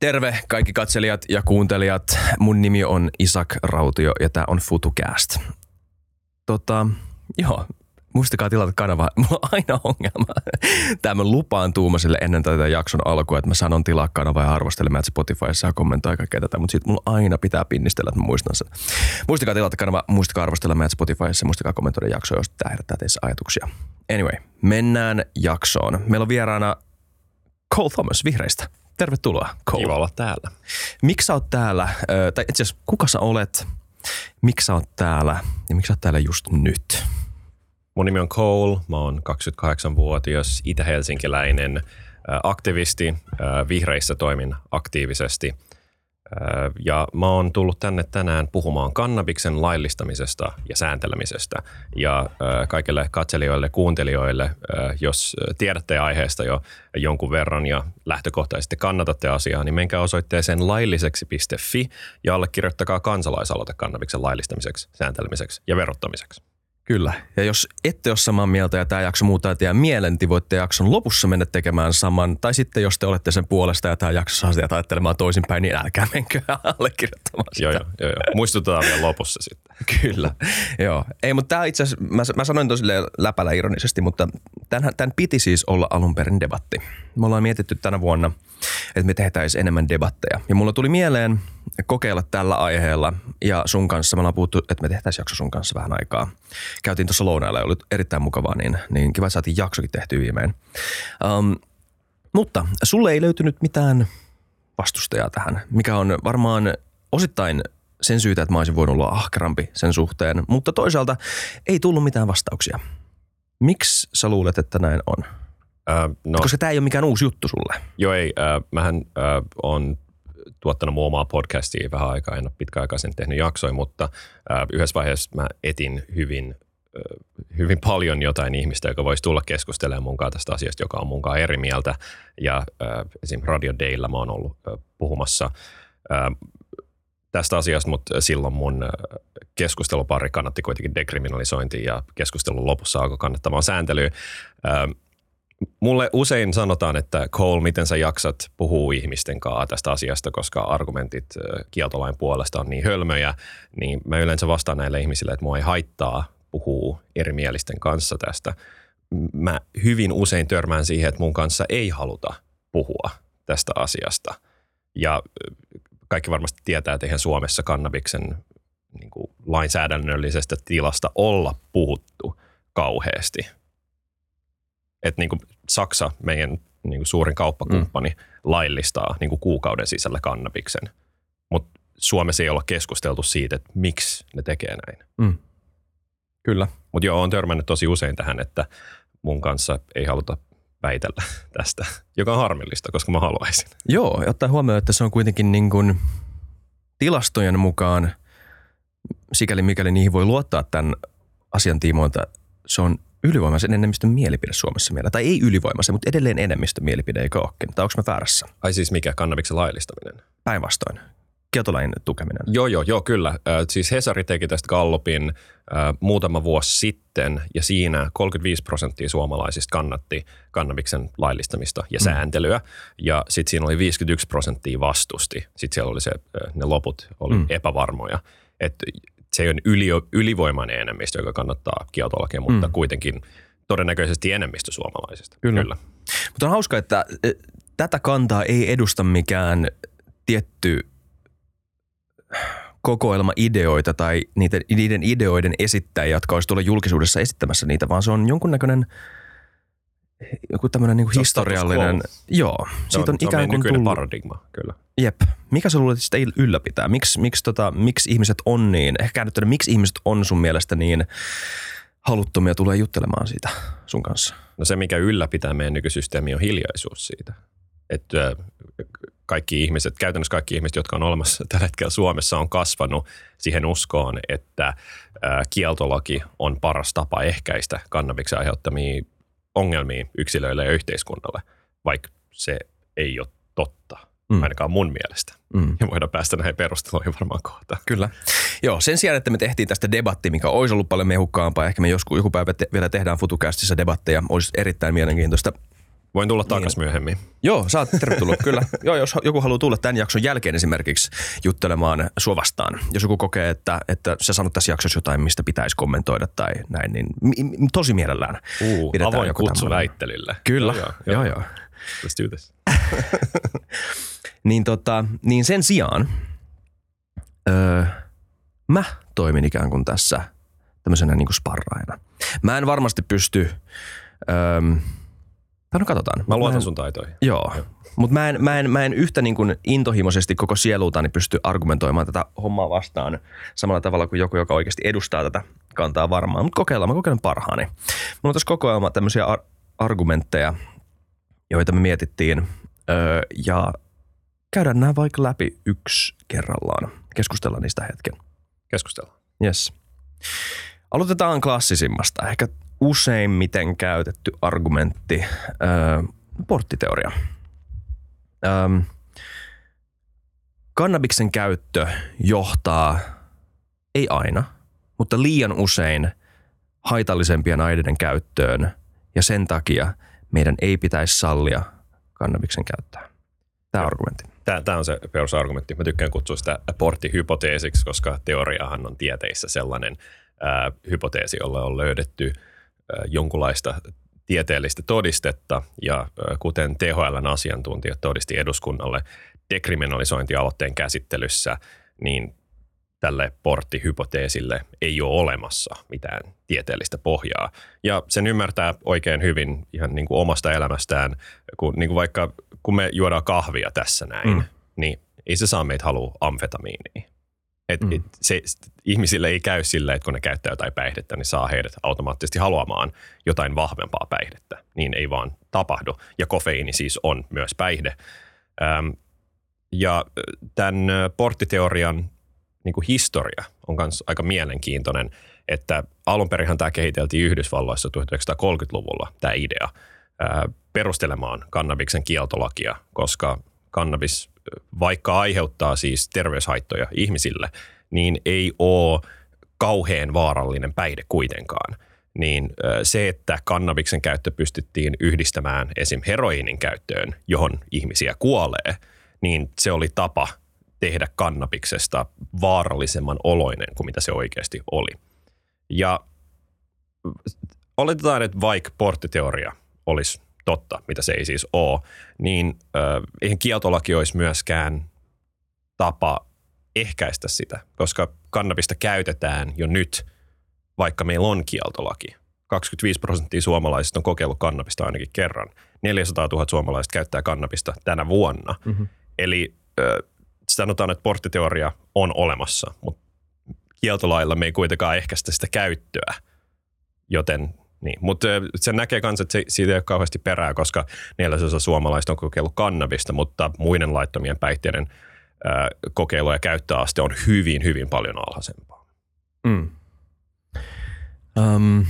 Terve kaikki katselijat ja kuuntelijat. Mun nimi on Isak Rautio ja tää on FutuCast. Tota, joo, muistakaa tilata kanava. Mulla on aina ongelma. Tämä mä lupaan Tuumasille ennen tätä jakson alkua, että mä sanon tilaa kanava ja arvostele että Spotifyssa ja kommentoi kaikkea tätä, mutta sitten mulla aina pitää pinnistellä, että mä muistan sen. Muistakaa tilata kanava, muistakaa arvostella meidät Spotifyssa, muistakaa kommentoida jaksoa, jos tämä herättää teissä ajatuksia. Anyway, mennään jaksoon. Meillä on vieraana Cole Thomas vihreistä. Tervetuloa, Cole. Kiva olla täällä. Miksi sä oot täällä, tai itse asiassa kuka sä olet, miksi sä oot täällä ja miksi sä oot täällä just nyt? Mun nimi on Cole, mä oon 28-vuotias itä-helsinkiläinen äh, aktivisti. Vihreissä toimin aktiivisesti. Ja mä oon tullut tänne tänään puhumaan kannabiksen laillistamisesta ja sääntelemisestä. Ja kaikille katselijoille, kuuntelijoille, jos tiedätte aiheesta jo jonkun verran ja lähtökohtaisesti kannatatte asiaa, niin menkää osoitteeseen lailliseksi.fi ja allekirjoittakaa kansalaisaloite kannabiksen laillistamiseksi, sääntelemiseksi ja verottamiseksi. Kyllä. Ja jos ette ole samaa mieltä ja tämä jakso muuttaa teidän mielen, niin voitte jakson lopussa mennä tekemään saman. Tai sitten jos te olette sen puolesta ja tämä jakso saa teidät ajattelemaan toisinpäin, niin älkää menkö allekirjoittamaan sitä. Joo, joo, joo, joo. Muistutetaan vielä lopussa sitten. Kyllä, joo. Ei, mutta tämä itse asiassa, mä, mä sanoin tosi läpällä ironisesti, mutta tämän, tämän piti siis olla alun perin debatti. Me ollaan mietitty tänä vuonna, että me tehtäisiin enemmän debatteja. Ja mulla tuli mieleen kokeilla tällä aiheella ja sun kanssa, me ollaan puhuttu, että me tehtäisiin jakso sun kanssa vähän aikaa. Käytiin tuossa lounailla ja oli erittäin mukavaa, niin, niin kiva, saatiin jaksokin tehty viimein. Um, mutta sulle ei löytynyt mitään vastustajaa tähän, mikä on varmaan osittain sen syytä, että mä olisin voinut olla ahkerampi sen suhteen, mutta toisaalta ei tullut mitään vastauksia. Miksi sä luulet, että näin on? Äh, no, Koska tämä ei ole mikään uusi juttu sulle. joo ei, äh, mähän äh, on tuottanut mun omaa podcastia vähän aikaa, en ole pitkäaikaisen tehnyt jaksoja, mutta äh, yhdessä vaiheessa mä etin hyvin, äh, hyvin paljon jotain ihmistä, joka voisi tulla keskustelemaan mun kanssa tästä asiasta, joka on mun kanssa eri mieltä. Ja äh, esim. Radio Daylla mä oon ollut äh, puhumassa äh, tästä asiasta, mutta silloin mun äh, keskustelupari kannatti kuitenkin dekriminalisointia ja keskustelun lopussa alkoi kannattamaan sääntelyä. Äh, Mulle usein sanotaan, että Cole, miten sä jaksat puhua ihmisten kanssa tästä asiasta, koska argumentit kieltolain puolesta on niin hölmöjä, niin mä yleensä vastaan näille ihmisille, että mua ei haittaa puhua erimielisten kanssa tästä. Mä hyvin usein törmään siihen, että mun kanssa ei haluta puhua tästä asiasta. Ja kaikki varmasti tietää, että eihän Suomessa kannabiksen niin kuin lainsäädännöllisestä tilasta olla puhuttu kauheasti että niin kuin Saksa, meidän niin kuin suurin kauppakumppani, mm. laillistaa niin kuin kuukauden sisällä kannabiksen. Mutta Suomessa ei olla keskusteltu siitä, että miksi ne tekee näin. Mm. Kyllä. Mutta joo, on törmännyt tosi usein tähän, että mun kanssa ei haluta väitellä tästä, joka on harmillista, koska mä haluaisin. Joo, ja ottaa huomioon, että se on kuitenkin niin kuin tilastojen mukaan, sikäli mikäli niihin voi luottaa tämän asian tiimoilta, se on ylivoimaisen enemmistön mielipide Suomessa meillä. Tai ei ylivoimaisen, mutta edelleen enemmistön mielipide, eikö olekin? Tai onko mä väärässä? Ai siis mikä, kannabiksen laillistaminen? Päinvastoin. Kieltolain tukeminen. Joo, joo, joo, kyllä. Siis Hesari teki tästä Gallupin muutama vuosi sitten, ja siinä 35 prosenttia suomalaisista kannatti kannabiksen laillistamista ja sääntelyä, ja sitten siinä oli 51 prosenttia vastusti. Sitten siellä oli se, ne loput oli Mm. mm. epävarmoja. Että se ei ole yli, ylivoimainen enemmistö, joka kannattaa kieltolakia, mutta Mm. kuitenkin todennäköisesti enemmistö suomalaisista. Kyllä. kyllä. Mutta on hauska, että eh, tätä kantaa ei edusta mikään tietty kokoelma ideoita tai niiden, niiden ideoiden esittäjiä, jotka olisi tuolla julkisuudessa esittämässä niitä, vaan se on jonkunnäköinen joku tämmöinen niin historiallinen, joo, siitä on, on ikään meidän kuin tullut, paradigma, kyllä. jep. Mikä sä luulet, että sitä ylläpitää? Miks, miksi, tota, miksi ihmiset on niin, ehkä käännettynä, miksi ihmiset on sun mielestä niin haluttomia tulee juttelemaan siitä sun kanssa? No se, mikä ylläpitää meidän nykysysteemi, on hiljaisuus siitä. Että kaikki ihmiset, käytännössä kaikki ihmiset, jotka on olemassa tällä hetkellä Suomessa, on kasvanut siihen uskoon, että kieltolaki on paras tapa ehkäistä kannabiksen aiheuttamia ongelmia yksilöille ja yhteiskunnalle, vaikka se ei ole totta, mm. ainakaan mun mielestä. Mm. Ja voidaan päästä näihin perusteluihin varmaan kohta. Kyllä. Joo, sen sijaan, että me tehtiin tästä debatti, mikä olisi ollut paljon mehukkaampaa, ehkä me joskus joku päivä te- vielä tehdään FutuCastissa debatteja, olisi erittäin mielenkiintoista Voin tulla takaisin myöhemmin. Joo, sä oot tervetullut, kyllä. Joo, jos joku haluaa tulla tämän jakson jälkeen esimerkiksi juttelemaan sua vastaan. Jos joku kokee, että, että sä sanot tässä jaksossa jotain, mistä pitäisi kommentoida tai näin, niin tosi mielellään. Uu, Pidetään avoin joku kutsu tämmönen. väittelylle. Kyllä, Joo, joo, joo. joo. Let's do this. Niin, tota, niin sen sijaan öö, mä toimin ikään kuin tässä tämmöisenä niin kuin sparraina. Mä en varmasti pysty, öö, tai no katsotaan. Mä luotan en, sun taitoihin. Joo, mutta mä en, mä, en, mä en yhtä niin kuin intohimoisesti koko sielultani pysty argumentoimaan tätä hommaa vastaan samalla tavalla kuin joku, joka oikeasti edustaa tätä kantaa varmaan. Mutta kokeillaan, mä kokeilen parhaani. Mulla on tässä kokoelma tämmöisiä ar- argumentteja, joita me mietittiin öö, ja käydään nämä vaikka läpi yksi kerrallaan. Keskustellaan niistä hetken. Keskustellaan. Yes. Aloitetaan klassisimmasta, ehkä useimmiten käytetty argumentti, öö, porttiteoria. Öö, kannabiksen käyttö johtaa, ei aina, mutta liian usein haitallisempien aineiden käyttöön ja sen takia meidän ei pitäisi sallia kannabiksen käyttöä. Tämä argumentti. Tämä, tämä on se perusargumentti. Mä tykkään kutsua sitä porttihypoteesiksi, koska teoriahan on tieteissä sellainen ää, hypoteesi, jolla on löydetty ää, jonkunlaista tieteellistä todistetta. Ja kuten THLn asiantuntijat todisti eduskunnalle dekriminalisointialoitteen käsittelyssä, niin tälle porttihypoteesille ei ole olemassa mitään tieteellistä pohjaa. Ja sen ymmärtää oikein hyvin ihan niin kuin omasta elämästään, kun niin kuin vaikka kun me juodaan kahvia tässä näin, Mm. niin ei se saa meitä halua amfetamiinia. Et, Mm. et se, ihmisille ei käy sillä, että kun ne käyttää jotain päihdettä, niin saa heidät automaattisesti haluamaan jotain vahvempaa päihdettä. Niin ei vaan tapahdu. Ja kofeiini siis on myös päihde. Ähm, ja tämän porttiteorian niin kuin historia on myös aika mielenkiintoinen, että alun perinhan tämä kehiteltiin Yhdysvalloissa 1930-luvulla, tämä idea, perustelemaan kannabiksen kieltolakia, koska kannabis, vaikka aiheuttaa siis terveyshaittoja ihmisille, niin ei ole kauhean vaarallinen päihde kuitenkaan. Niin se, että kannabiksen käyttö pystyttiin yhdistämään esim. heroiinin käyttöön, johon ihmisiä kuolee, niin se oli tapa tehdä kannabiksesta vaarallisemman oloinen kuin mitä se oikeasti oli. Ja oletetaan, että vaikka porttiteoria olisi totta, mitä se ei siis ole, niin äh, eihän kieltolaki olisi myöskään tapa ehkäistä sitä, koska kannabista käytetään jo nyt, vaikka meillä on kieltolaki. 25 prosenttia suomalaisista on kokeillut kannabista ainakin kerran. 400 000 suomalaista käyttää kannabista tänä vuonna. Mm-hmm. Eli ö, sanotaan, että porttiteoria on olemassa, mutta kieltolailla me ei kuitenkaan ehkäistä sitä käyttöä. Joten niin. Mutta sen näkee myös, että se, siitä ei ole kauheasti perää, koska neljäsosa suomalaista on kokeillut kannabista, mutta muiden laittomien päihteiden kokeilu- ja käyttöaste on hyvin, hyvin paljon alhaisempaa. Mm. Um,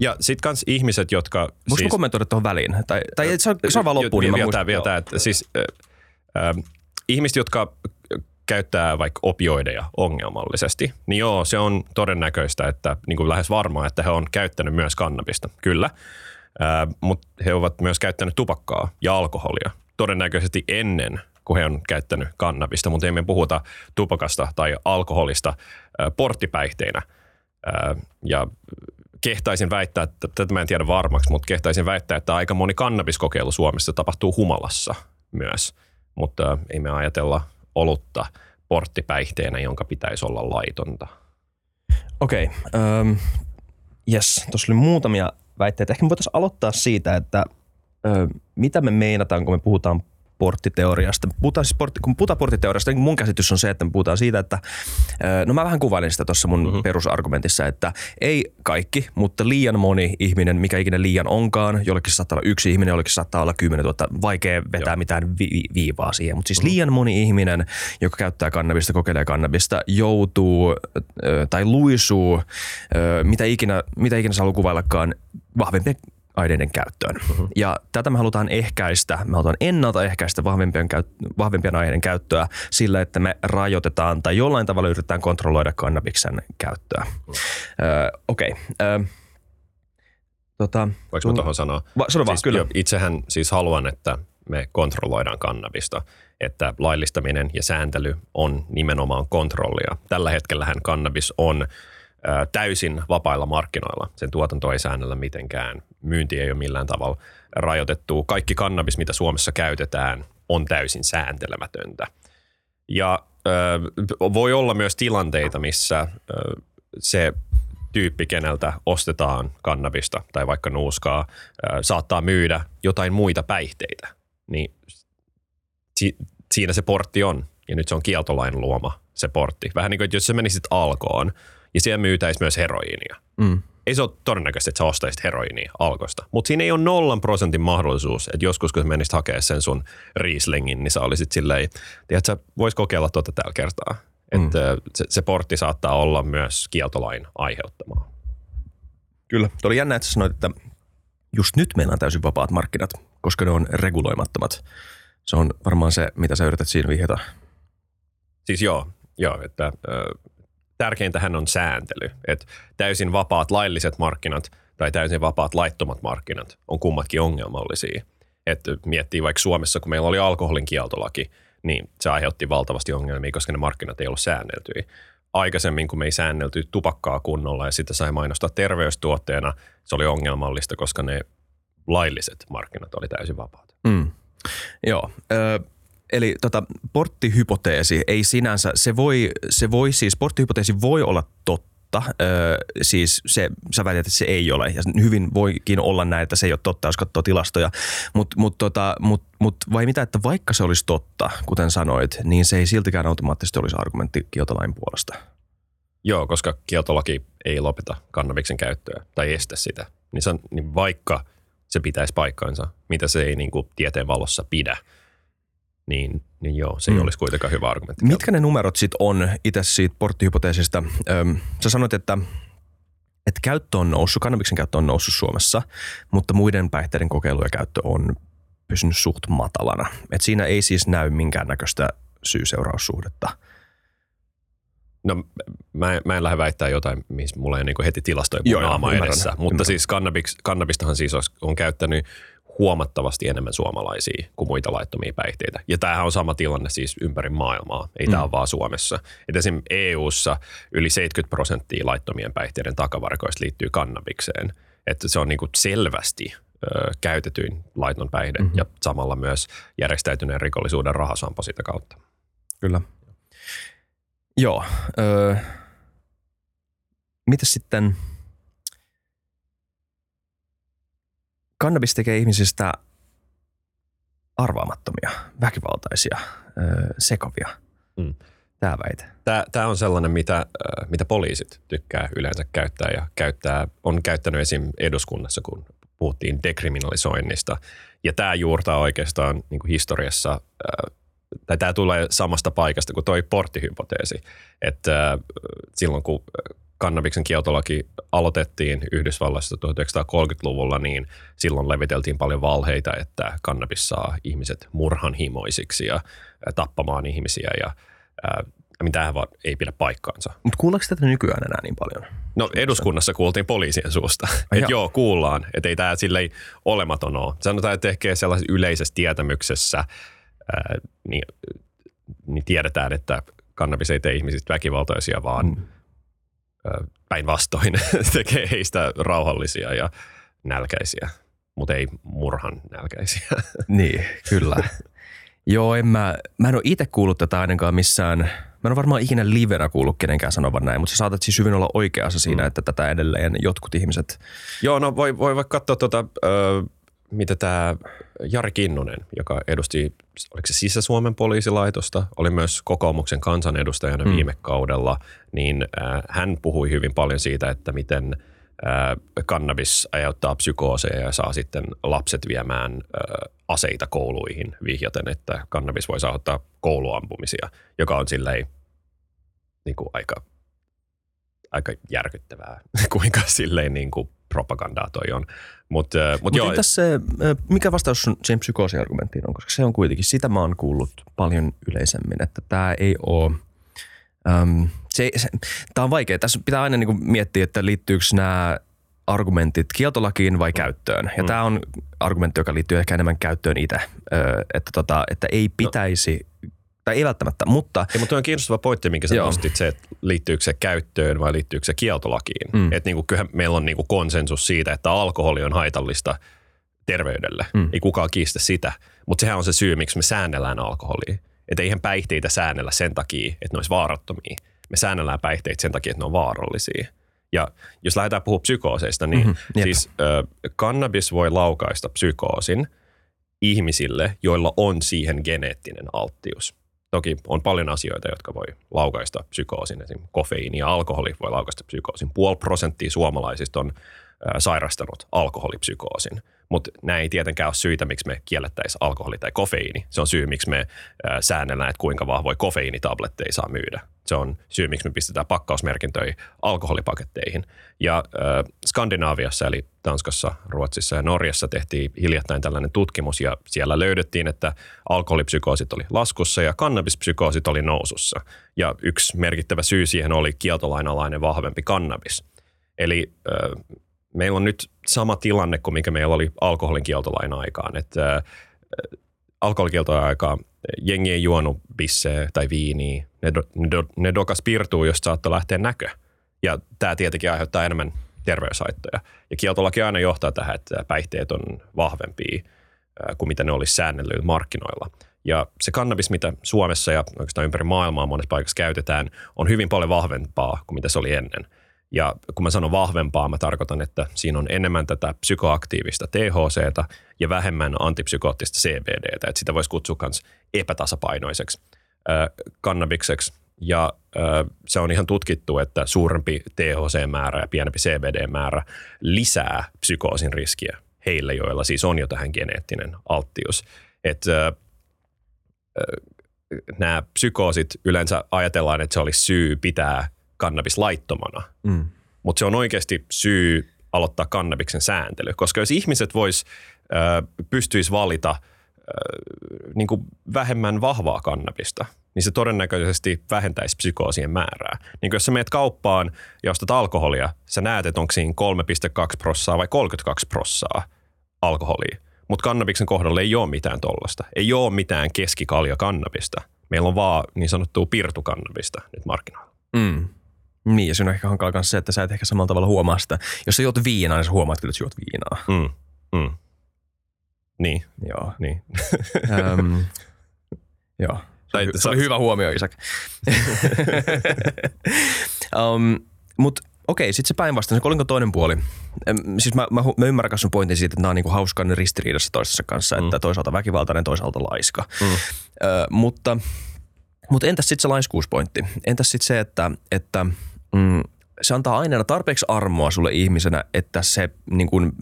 Ja sitten myös ihmiset, jotka... Voisiko siis, kommentoida tuohon väliin? Tai, tai et saa, saa vaan loppuun. niin vielä tämä, vielä tämä, että siis äh, äh, ihmiset, jotka käyttää vaikka opioideja ongelmallisesti, niin joo, se on todennäköistä, että niin kuin lähes varmaa, että he on käyttänyt myös kannabista, kyllä. Mutta he ovat myös käyttänyt tupakkaa ja alkoholia todennäköisesti ennen kuin he on käyttänyt kannabista, mutta emme puhuta tupakasta tai alkoholista porttipäihteinä. Ja kehtaisin väittää, että tätä mä en tiedä varmaksi, mutta kehtaisin väittää, että aika moni kannabiskokeilu Suomessa tapahtuu humalassa myös, mutta ei me ajatella olutta porttipäihteenä, jonka pitäisi olla laitonta. Okei. Okay, um, tuossa oli muutamia väitteitä. Ehkä me voitaisiin aloittaa siitä, että ö, mitä me meinataan, kun me puhutaan porttiteoriasta. Puhutaan siis portti, kun puhutaan porttiteoriasta, niin mun käsitys on se, että me puhutaan siitä, että ö, no mä vähän kuvailin sitä tuossa mun mm-hmm. perusargumentissa, että ei kaikki, mutta liian moni ihminen, mikä ikinä liian onkaan, jollekin saattaa olla yksi ihminen, jollekin saattaa olla kymmenen tuhatta, vaikea vetää Joo. mitään vi- vi- viivaa siihen, mutta siis liian moni ihminen, joka käyttää kannabista, kokeilee kannabista, joutuu ö, tai luisuu, ö, mitä ikinä, mitä ikinä saa kuvaillakaan, vahvempien aineiden käyttöön. Uh-huh. Ja tätä me halutaan ehkäistä, me halutaan ennaltaehkäistä vahvempien, käyt, vahvempien aineiden käyttöä sillä, että me rajoitetaan tai jollain tavalla yritetään kontrolloida kannabiksen käyttöä. Uh-huh. Ö, Okei. Okay. Tota, Voinko mä tuohon sanoa? Va, sano vaan, siis, kyllä. jo, itsehän siis haluan, että me kontrolloidaan kannabista, että laillistaminen ja sääntely on nimenomaan kontrollia. Tällä hetkellähän kannabis on täysin vapailla markkinoilla. Sen tuotanto ei säännellä mitenkään. Myynti ei ole millään tavalla rajoitettu. Kaikki kannabis, mitä Suomessa käytetään, on täysin sääntelemätöntä. Ja ö, voi olla myös tilanteita, missä ö, se tyyppi, keneltä ostetaan kannabista tai vaikka nuuskaa, ö, saattaa myydä jotain muita päihteitä. Niin si- siinä se portti on. Ja nyt se on kieltolain luoma se portti. Vähän niin kuin, että jos sä menisit alkoon ja siellä myytäisi myös heroiinia. Mm. Ei se ole todennäköistä, että sä ostaisit heroinia alkosta. Mutta siinä ei ole nollan prosentin mahdollisuus, että joskus kun menisit hakemaan sen sun Rieslingin, niin sä olisit silleen, tiedätkö, vois kokeilla tuota tällä kertaa. Mm. Että se, se portti saattaa olla myös kieltolain aiheuttamaa. Kyllä. Tuo oli jännä, että sanoit, että just nyt meillä on täysin vapaat markkinat, koska ne on reguloimattomat. Se on varmaan se, mitä sä yrität siinä vihjata. Siis joo, joo että ö, tärkeintähän on sääntely. Että täysin vapaat lailliset markkinat tai täysin vapaat laittomat markkinat on kummatkin ongelmallisia. Että miettii vaikka Suomessa, kun meillä oli alkoholin kieltolaki, niin se aiheutti valtavasti ongelmia, koska ne markkinat ei ollut säänneltyjä. Aikaisemmin, kun me ei säännelty tupakkaa kunnolla ja sitä sai mainostaa terveystuotteena, se oli ongelmallista, koska ne lailliset markkinat oli täysin vapaat. Mm. Joo. Ö, eli tota, porttihypoteesi ei sinänsä, se voi, se voi siis, porttihypoteesi voi olla totta. Ö, siis se, sä väität, että se ei ole. Ja hyvin voikin olla näin, että se ei ole totta, jos katsoo tilastoja. Mutta mut, tota, mut, mut vai mitä, että vaikka se olisi totta, kuten sanoit, niin se ei siltikään automaattisesti olisi argumentti kieltolain puolesta. Joo, koska kieltolaki ei lopeta kannabiksen käyttöä tai estä sitä. Niin, se, on- niin vaikka se pitäisi paikkaansa, mitä se ei niin kuin tieteen valossa pidä, niin, niin joo, se ei Mm. olisi kuitenkaan hyvä argumentti. Mitkä ne numerot sitten on itse siitä porttihypoteesista? Öm, sä sanoit, että, että käyttö on noussut, kannabiksen käyttö on noussut Suomessa, mutta muiden päihteiden kokeilu ja käyttö on pysynyt suht matalana. Et siinä ei siis näy minkäännäköistä syy-seuraussuhdetta. No mä, mä en lähde väittää jotain, missä mulla ei niin heti tilastoja mun naama ymmärrän, edessä. Mutta ymmärrän. siis kannabiks, kannabistahan siis on käyttänyt huomattavasti enemmän suomalaisia kuin muita laittomia päihteitä. Ja tämähän on sama tilanne siis ympäri maailmaa, ei mm. tämä ole vaan Suomessa. Et esim. EU-ssa yli 70 prosenttia laittomien päihteiden takavarikoista liittyy kannabikseen. Että se on niinku selvästi ö, käytetyin laiton päihde mm-hmm. ja samalla myös järjestäytyneen rikollisuuden rahasampo sitä kautta. Kyllä. Joo. Öö, Mitäs sitten kannabis tekee ihmisistä arvaamattomia, väkivaltaisia, sekavia. Mm. Tämä väite. Tämä, tämä on sellainen, mitä, mitä poliisit tykkää yleensä käyttää ja käyttää, on käyttänyt esim. eduskunnassa, kun puhuttiin dekriminalisoinnista. Ja tämä juurtaa oikeastaan niin kuin historiassa, tai tämä tulee samasta paikasta kuin toi porttihypoteesi, että silloin kun kannabiksen kieltolaki aloitettiin Yhdysvalloissa 1930-luvulla, niin silloin leviteltiin paljon valheita, että kannabis saa ihmiset murhanhimoisiksi ja tappamaan ihmisiä ja äh, tämähän vaan ei pidä paikkaansa. Mutta kuuleeko tätä nykyään enää niin paljon? No eduskunnassa kuultiin poliisien suusta, että joo. joo, kuullaan, että ei tämä silleen olematon ole. Sanotaan, että ehkä sellaisessa yleisessä tietämyksessä ää, niin, niin tiedetään, että kannabis ei tee ihmisistä väkivaltaisia, vaan Mm. Päinvastoin tekee heistä rauhallisia ja nälkäisiä, mutta ei murhan nälkäisiä. Niin, kyllä. Joo, en mä, mä en ole itse kuullut tätä ainakaan missään, mä en ole varmaan ikinä livenä kuullut kenenkään sanovan näin, mutta sä saatat siis hyvin olla oikeassa siinä, Mm. että tätä edelleen jotkut ihmiset, Joo, no voi, voi vaikka katsoa tuota, ö, mitä tämä Jari Kinnunen, joka edusti, oliko se Sisä-Suomen poliisilaitosta, oli myös kokoomuksen kansanedustajana Mm. viime kaudella, niin äh, hän puhui hyvin paljon siitä, että miten äh, kannabis aiheuttaa psykooseja ja saa sitten lapset viemään äh, aseita kouluihin vihjaten, että kannabis voi aiheuttaa kouluampumisia, joka on silleen niin kuin aika, aika järkyttävää, kuinka silleen niin kuin propagandaa toi on. Mutta mut Mutta joo, entäs se, ö, mikä vastaus sun siihen psykoosiargumenttiin on, koska se on kuitenkin, sitä mä oon kuullut paljon yleisemmin, että tämä ei ole, äm, se, se, tämä on vaikea. Tässä pitää aina niinku miettiä, että liittyykö nämä argumentit kieltolakiin vai käyttöön. Ja Mm. tämä on argumentti, joka liittyy ehkä enemmän käyttöön itse, että, tota, että ei pitäisi, tai ei välttämättä, mutta Ei, mutta on kiinnostava pointti, minkä sä Joo. nostit, se, että liittyykö se käyttöön vai liittyykö se kieltolakiin. Mm. Että niinku, kyllähän meillä on niinku konsensus siitä, että alkoholi on haitallista terveydelle. Mm. Ei kukaan kiistä sitä, mutta sehän on se syy, miksi me säännellään alkoholia. Että eihän päihteitä säännellä sen takia, että ne olisi vaarattomia. Me säännellään päihteitä sen takia, että ne on vaarallisia. Ja jos lähdetään puhumaan psykooseista, niin Mhm, mm-hmm, jep. siis ö, kannabis voi laukaista psykoosin ihmisille, joilla on siihen geneettinen alttius. Toki on paljon asioita, jotka voi laukaista psykoosin. Esimerkiksi kofeiini ja alkoholi voi laukaista psykoosin. Puoli prosenttia suomalaisista on sairastanut alkoholipsykoosin. Mutta nämä ei tietenkään ole syitä, miksi me kiellettäisiin alkoholi tai kofeiini. Se on syy, miksi me säännellään, että kuinka vahvoja kofeiinitabletteja saa myydä. Se on syy, miksi me pistetään pakkausmerkintöjä alkoholipaketteihin. Ja äh, Skandinaaviassa, eli Tanskassa, Ruotsissa ja Norjassa tehtiin hiljattain tällainen tutkimus, ja siellä löydettiin, että alkoholipsykoosit oli laskussa ja kannabispsykoosit oli nousussa. Ja yksi merkittävä syy siihen oli kieltolainalainen vahvempi kannabis. Eli äh, meillä on nyt sama tilanne kuin mikä meillä oli alkoholin kieltolain aikaan, että äh, alkoholikieltojen aikaa jengi ei juonut bisseä tai viiniä. Ne, do, ne, do, ne dokas pirtuu, josta saattoi lähteä näkö. Ja tämä tietenkin aiheuttaa enemmän terveyshaittoja. Ja kieltolaki aina johtaa tähän, että päihteet on vahvempia ää, kuin mitä ne olisi säännellyillä markkinoilla. Ja se kannabis, mitä Suomessa ja oikeastaan ympäri maailmaa monessa paikassa käytetään, on hyvin paljon vahvempaa kuin mitä se oli ennen. Ja kun mä sanon vahvempaa, mä tarkoitan, että siinä on enemmän tätä psykoaktiivista THCtä ja vähemmän antipsykoottista CBDtä. Että sitä voisi kutsua myös epätasapainoiseksi äh, kannabikseksi. Ja äh, se on ihan tutkittu, että suurempi THC-määrä ja pienempi CBD-määrä lisää psykoosin riskiä heille, joilla siis on jo tähän geneettinen alttius. Että äh, nämä psykoosit yleensä ajatellaan, että se olisi syy pitää kannabis laittomana, mm, mutta se on oikeasti syy aloittaa kannabiksen sääntely. Koska jos ihmiset vois, äh, pystyis valita niin kuin vähemmän vahvaa kannabista, niin se todennäköisesti vähentäisi psykoosien määrää. Niin kuin jos sä meet kauppaan ja ostat alkoholia, sä näet, että onko siinä 3,2 prossaa vai 32 prossaa alkoholia. Mutta kannabiksen kohdalla ei ole mitään tollasta. Ei ole mitään keskikalja kannabista. Meillä on vaan niin sanottua pirtukannabista nyt markkinoilla. mm. Niin, ja siinä on ehkä hankala myös se, että sä et ehkä samalla tavalla huomaa sitä. Jos sä juot viinaa, niin sä huomaat kyllä, että sä juot viinaa. Mm. Mm. Niin, Joo. niin. Öm, joo. Se Tai oli, se sä- oli hyvä huomio, Isak. um, Mutta okei, sitten se päinvastoin, se kolinko toinen puoli. Siis mä, mä, mä ymmärrän kanssa sun pointin siitä, että nämä on niinku hauskan ristiriidassa toistensa kanssa, mm. että toisaalta väkivaltainen, toisaalta laiska. Mm. Ö, mutta, mutta entäs sitten se laiskuuspointti? Entäs sitten se, että, että mm, se antaa aina tarpeeksi armoa sulle ihmisenä, että se, niin kun,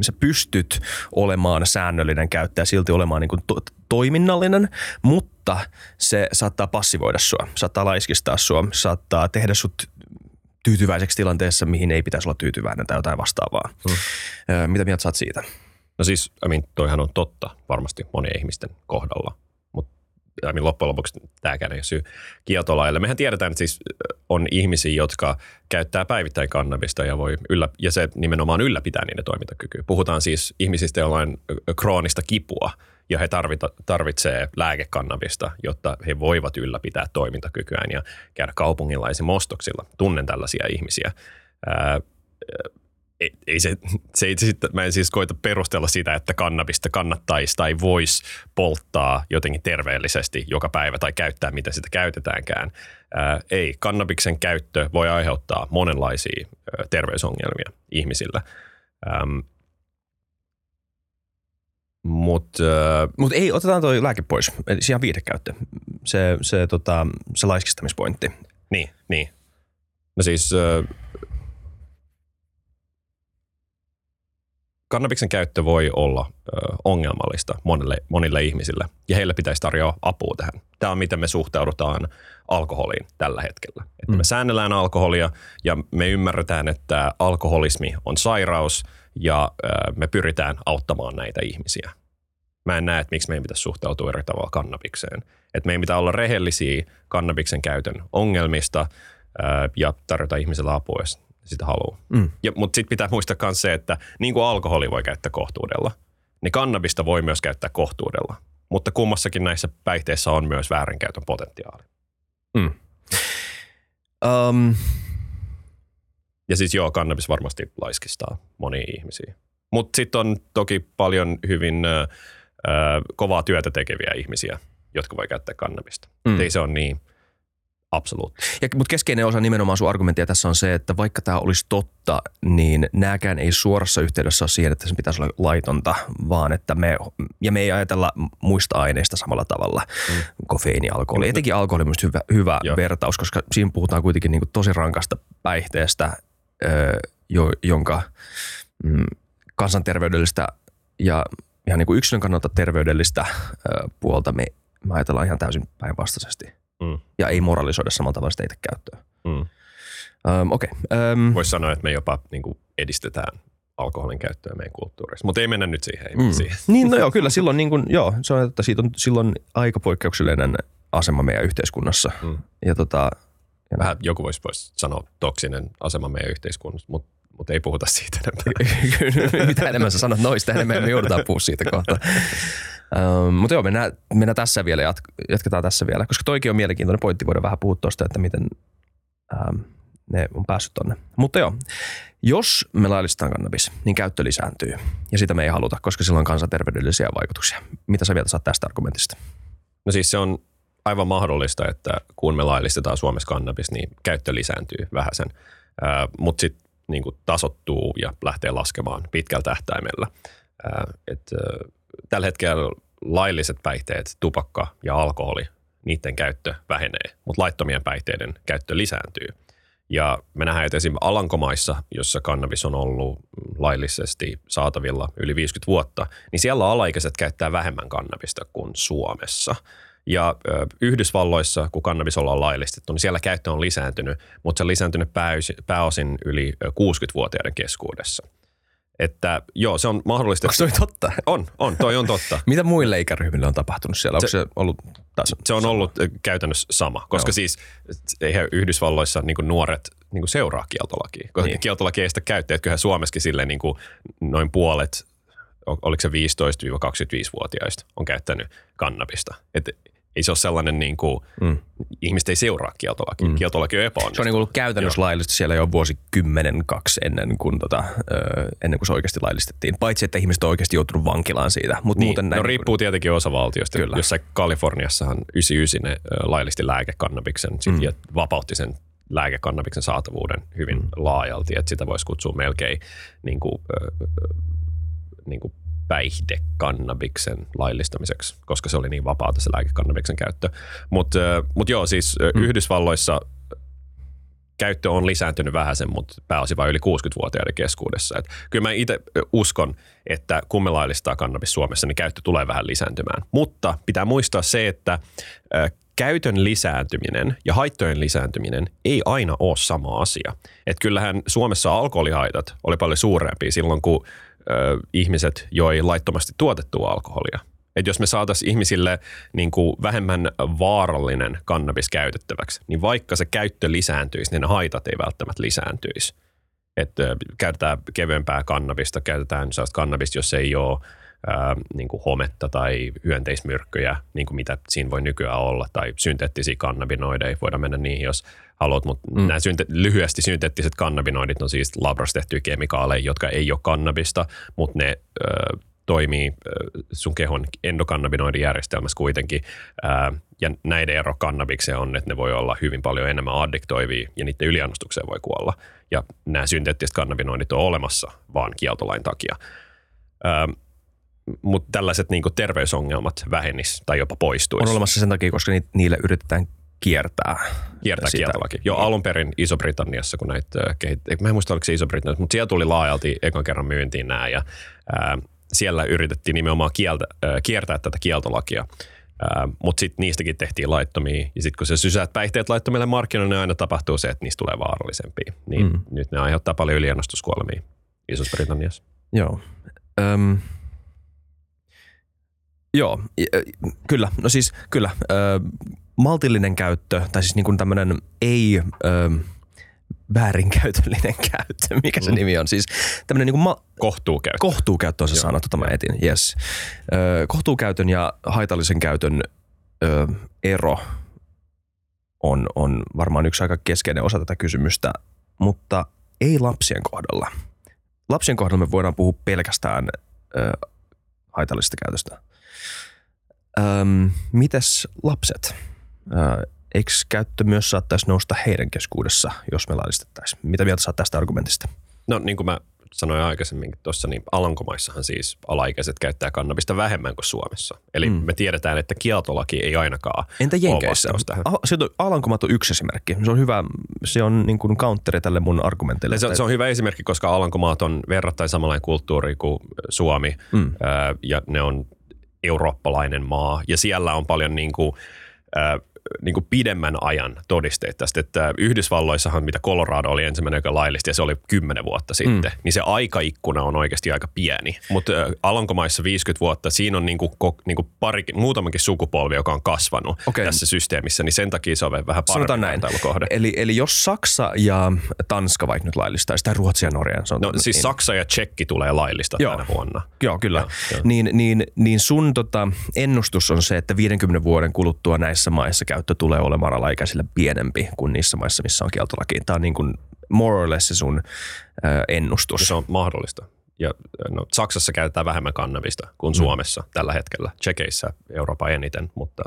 sä pystyt olemaan säännöllinen käyttäjä, silti olemaan niin kun to, toiminnallinen, mutta se saattaa passivoida sua, saattaa laiskistaa sua, saattaa tehdä sut tyytyväiseksi tilanteessa, mihin ei pitäisi olla tyytyväinen tai jotain vastaavaa. Mm. Ö, Mitä mieltä sä oot siitä? No siis, I mean, toihan on totta varmasti monien ihmisten kohdalla, I mean, loppujen lopuksi tämäkään ei ole syy kieltolaille. Mehän tiedetään, että siis on ihmisiä, jotka käyttää päivittäin kannabista ja, voi yllä, ja se nimenomaan ylläpitää niiden toimintakykyä. Puhutaan siis ihmisistä, joilla on kroonista kipua ja he tarvita, tarvitsee lääkekannabista, jotta he voivat ylläpitää toimintakykyään ja käydä kaupungilla ostoksilla. Tunnen tällaisia ihmisiä. Ää, ei, ei se, se ei sitten, mä en siis koita perustella sitä, että kannabista kannattaisi tai voisi polttaa jotenkin terveellisesti joka päivä tai käyttää, mitä sitä käytetäänkään. Ää, ei, kannabiksen käyttö voi aiheuttaa monenlaisia ää, terveysongelmia ihmisillä. Ähm, Mutta Mutta ei, otetaan toi lääke pois, eli ihan viidekäyttö. Se, se, tota, se laiskistamispointti. niin, niin. No siis kannabiksen käyttö voi olla ö, ongelmallista monille, monille ihmisille ja heille pitäisi tarjoa apua tähän. Tämä on miten me suhtaudutaan alkoholiin tällä hetkellä. Että Mm. me säännellään alkoholia ja me ymmärretään, että alkoholismi on sairaus ja ö, me pyritään auttamaan näitä ihmisiä. Mä en näe, että miksi meidän pitäisi suhtautua eri tavalla kannabikseen. Että meidän pitää olla rehellisiä kannabiksen käytön ongelmista ö, ja tarjota ihmiselle apua, jos sitä haluaa. Mm. Ja, mutta sitten pitää muistaa myös se, että niin kuin alkoholi voi käyttää kohtuudella, niin kannabista voi myös käyttää kohtuudella. Mutta kummassakin näissä päihteissä on myös väärinkäytön potentiaali. Mm. Um, Ja siis joo, kannabis varmasti laiskistaa monia ihmisiä. Mutta sitten on toki paljon hyvin ö, kovaa työtä tekeviä ihmisiä, jotka voi käyttää kannabista. Mm. Ei se ole niin absoluutti. Ja, mutta keskeinen osa nimenomaan sun argumenttia tässä on se, että vaikka tämä olisi totta, niin nääkään ei suorassa yhteydessä ole siihen, että sen pitäisi olla laitonta, vaan että me, ja me ei ajatella muista aineista samalla tavalla, mm. kofeiini, alkoholi. Etenkin alkoholi on hyvä, hyvä Joo. vertaus, koska siinä puhutaan kuitenkin niin kuin tosi rankasta päihteestä, ö, jo, jonka mm, kansanterveydellistä ja ihan niin kuin yksilön kannalta terveydellistä ö, puolta me, me ajatellaan ihan täysin päinvastaisesti Mm. ja ei moralisoida samalla tavalla sitä itse käyttöä. Mm. Um, Okei. Okay. Um, Voisi sanoa, että me jopa niin kuin edistetään alkoholin käyttöä meidän kulttuurissa. Mutta ei mennä nyt siihen. Ei mm. siihen. Niin, no joo, kyllä silloin, niin kuin, joo, se on, että siitä on silloin aika poikkeuksellinen asema meidän yhteiskunnassa. Mm. Ja tota, ja Vähän joku voisi vois sanoa toksinen asema meidän yhteiskunnassa, mutta mut ei puhuta siitä enempää. mitä enemmän sä sanot noista, enemmän me joudutaan puhua siitä kohta. Um, mutta joo, mennään, mennään tässä vielä, jat- jatketaan tässä vielä, koska toikin on mielenkiintoinen pointti, voidaan vähän puhua tuosta, että miten um, ne on päässyt tonne. Mutta joo, jos me laillistetaan kannabis, niin käyttö lisääntyy ja sitä me ei haluta, koska sillä on kansanterveydellisiä vaikutuksia. Mitä sä vielä saat tästä argumentista? No siis se on aivan mahdollista, että kun me laillistetaan Suomessa kannabis, niin käyttö lisääntyy vähäsen, mutta sitten niin tasottuu ja lähtee laskemaan pitkällä tähtäimellä. Ää, et, ää, tällä hetkellä lailliset päihteet, tupakka ja alkoholi, niiden käyttö vähenee, mutta laittomien päihteiden käyttö lisääntyy. Ja me nähdään, että esimerkiksi Alankomaissa, jossa kannabis on ollut laillisesti saatavilla yli 50 vuotta, niin siellä alaikäiset käyttää vähemmän kannabista kuin Suomessa. Ja ö, Yhdysvalloissa, kun kannabis ollaan laillistettu, niin siellä käyttö on lisääntynyt, mutta se on lisääntynyt pääosin, pääosin yli ö, 60-vuotiaiden keskuudessa. Että joo, se on mahdollista. Onko toi totta? On, on, toi on totta. Mitä muille ikäryhmille on tapahtunut siellä? Onko se, se ollut taas? Se on ollut ö, käytännössä sama, koska Joo. siis eihän Yhdysvalloissa niin nuoret niin seuraa kieltolakia. Koska Niin. kieltolaki ei sitä käyttää, että kyllähän Suomessakin silleen niin noin puolet, oliko se 15-25-vuotiaista, on käyttänyt kannabista. Et ei se ole sellainen, niin kuin, Mm. ihmiset ei seuraa kieltolakia. Mm. Kieltolaki on epäonnistunut. Se on niin ollut käytännössä laillista siellä jo vuosikymmenen, kaksi ennen kuin, tota, ö, ennen kuin se oikeasti laillistettiin. Paitsi, että ihmiset on oikeasti joutunut vankilaan siitä. Mutta Niin, muuten näin, no riippuu tietenkin osavaltiosta. Kyllä. Jossain Kaliforniassahan 99 ne ö, laillisti lääkekannabiksen sit, Mm. ja vapautti sen lääkekannabiksen saatavuuden hyvin mm. laajalti, että sitä voisi kutsua melkein niin kuin, ö, ö, niin kuin päihdekannabiksen laillistamiseksi, koska se oli niin vapaata se lääkekannabiksen käyttö. Mutta mut joo, siis mm. Yhdysvalloissa käyttö on lisääntynyt vähäsen, mutta pääosin vain yli 60-vuotiaiden keskuudessa. Et kyllä mä itse uskon, että kun me laillistaa kannabis Suomessa, niin käyttö tulee vähän lisääntymään. Mutta pitää muistaa se, että käytön lisääntyminen ja haittojen lisääntyminen ei aina ole sama asia. Et kyllähän Suomessa alkoholihaitat oli paljon suurempia silloin, kun ö, ihmiset joi laittomasti tuotettua alkoholia. Et jos me saataisiin ihmisille niin kuin vähemmän vaarallinen kannabis käytettäväksi, niin vaikka se käyttö lisääntyisi, niin ne haitat ei välttämättä lisääntyisi. Että käytetään kevyempää kannabista, käytetään sellaista kannabista, jos ei ole ää, niin kuin hometta tai hyönteismyrkkyjä, niin kuin mitä siinä voi nykyään olla, tai synteettisiä kannabinoideja, voidaan mennä niihin, jos haluat, mutta mm. nämä synte- lyhyesti synteettiset kannabinoidit on siis labrassa tehtyjä kemikaaleja, jotka ei ole kannabista, mutta ne ö, toimii ö, sun kehon endokannabinoidijärjestelmässä kuitenkin, ja näiden ero kannabikseen on, että ne voi olla hyvin paljon enemmän addiktoivia, ja niiden yliannostukseen voi kuolla, ja nämä synteettiset kannabinoidit on olemassa vaan kieltolain takia. Mutta tällaiset niinku terveysongelmat vähenis tai jopa poistuisi. on olemassa sen takia, koska ni, niille yritetään kiertää. Kiertää sitä. kieltolaki. Joo, alun perin Iso-Britanniassa, kun näitä äh, kehit- mä en muista, oliko se Iso-Britanniassa, mutta siellä tuli laajalti ekan kerran myyntiin nämä ja ää, siellä yritettiin nimenomaan kieltä, ää, kiertää tätä kieltolakia. Mutta sitten niistäkin tehtiin laittomia. Ja sitten kun sä sysäät päihteet laittomille markkinoille, niin aina tapahtuu se, että niistä tulee vaarallisempia. Niin mm. nyt ne aiheuttaa paljon yliannostuskuolemia Iso-Britanniassa. Joo. Öm. Joo, kyllä. No siis kyllä. Ö, maltillinen käyttö, tai siis niin kuin tämmöinen ei ö, väärinkäytöllinen käyttö. Mikä se mm. nimi on? Siis tämmöinen niin ma- kohtuukäyttö. Kohtuukäyttö on se sana, tota mä etin. Yes. Ö, kohtuukäytön ja haitallisen käytön ö, ero on, on varmaan yksi aika keskeinen osa tätä kysymystä, mutta ei lapsien kohdalla. Lapsien kohdalla me voidaan puhua pelkästään ö, haitallisesta käytöstä. Öm, mites lapset? Ö, eikö käyttö myös saattaisi nousta heidän keskuudessa, jos me laillistettaisiin? Mitä mieltä saat tästä argumentista? No niin kuin mä sanoin aikaisemminkin tuossa, niin Alankomaissahan siis alaikäiset käyttää kannabista vähemmän kuin Suomessa. Eli mm. me tiedetään, että kieltolaki ei ainakaan Entä Jenkeissä? tähän. Ah, se on, Alankomaat on yksi esimerkki. Se on hyvä, se on niin kuin counteri tälle mun argumentille. Se, se on hyvä esimerkki, koska Alankomaat on verrattain samanlainen kulttuuri kuin Suomi mm. ää, ja ne on eurooppalainen maa. Ja siellä on paljon niin kuin, ää, niin kuin pidemmän ajan todisteet tästä, että Yhdysvalloissahan, mitä Colorado oli ensimmäinen, joka laillisti, ja se oli kymmenen vuotta sitten, mm. niin se aikaikkuna on oikeasti aika pieni. Mutta Alankomaissa 50 vuotta, siinä on niin kuin, niin kuin pari, muutamankin sukupolvi, joka on kasvanut okay. tässä systeemissä, niin sen takia se on vähän parempi näin. kohde. Eli, eli jos Saksa ja Tanska vaikka nyt laillistaisi, tai Ruotsi ja Norja. Se on no siis niin. Saksa ja Tsekki tulee laillista Joo. tänä vuonna. Joo, kyllä. Joo, jo. Niin, niin, niin sun tota, ennustus on se, että 50 vuoden kuluttua näissä maissa käyttö tulee olemaan alaikäisille pienempi kuin niissä maissa, missä on kieltolaki. Tämä on niin kuin more or less se sun ennustus. Ja se on mahdollista. Ja, no, Saksassa käytetään vähemmän kannabista kuin mm. Suomessa mm. tällä hetkellä. Tsekeissä Euroopan eniten, mutta,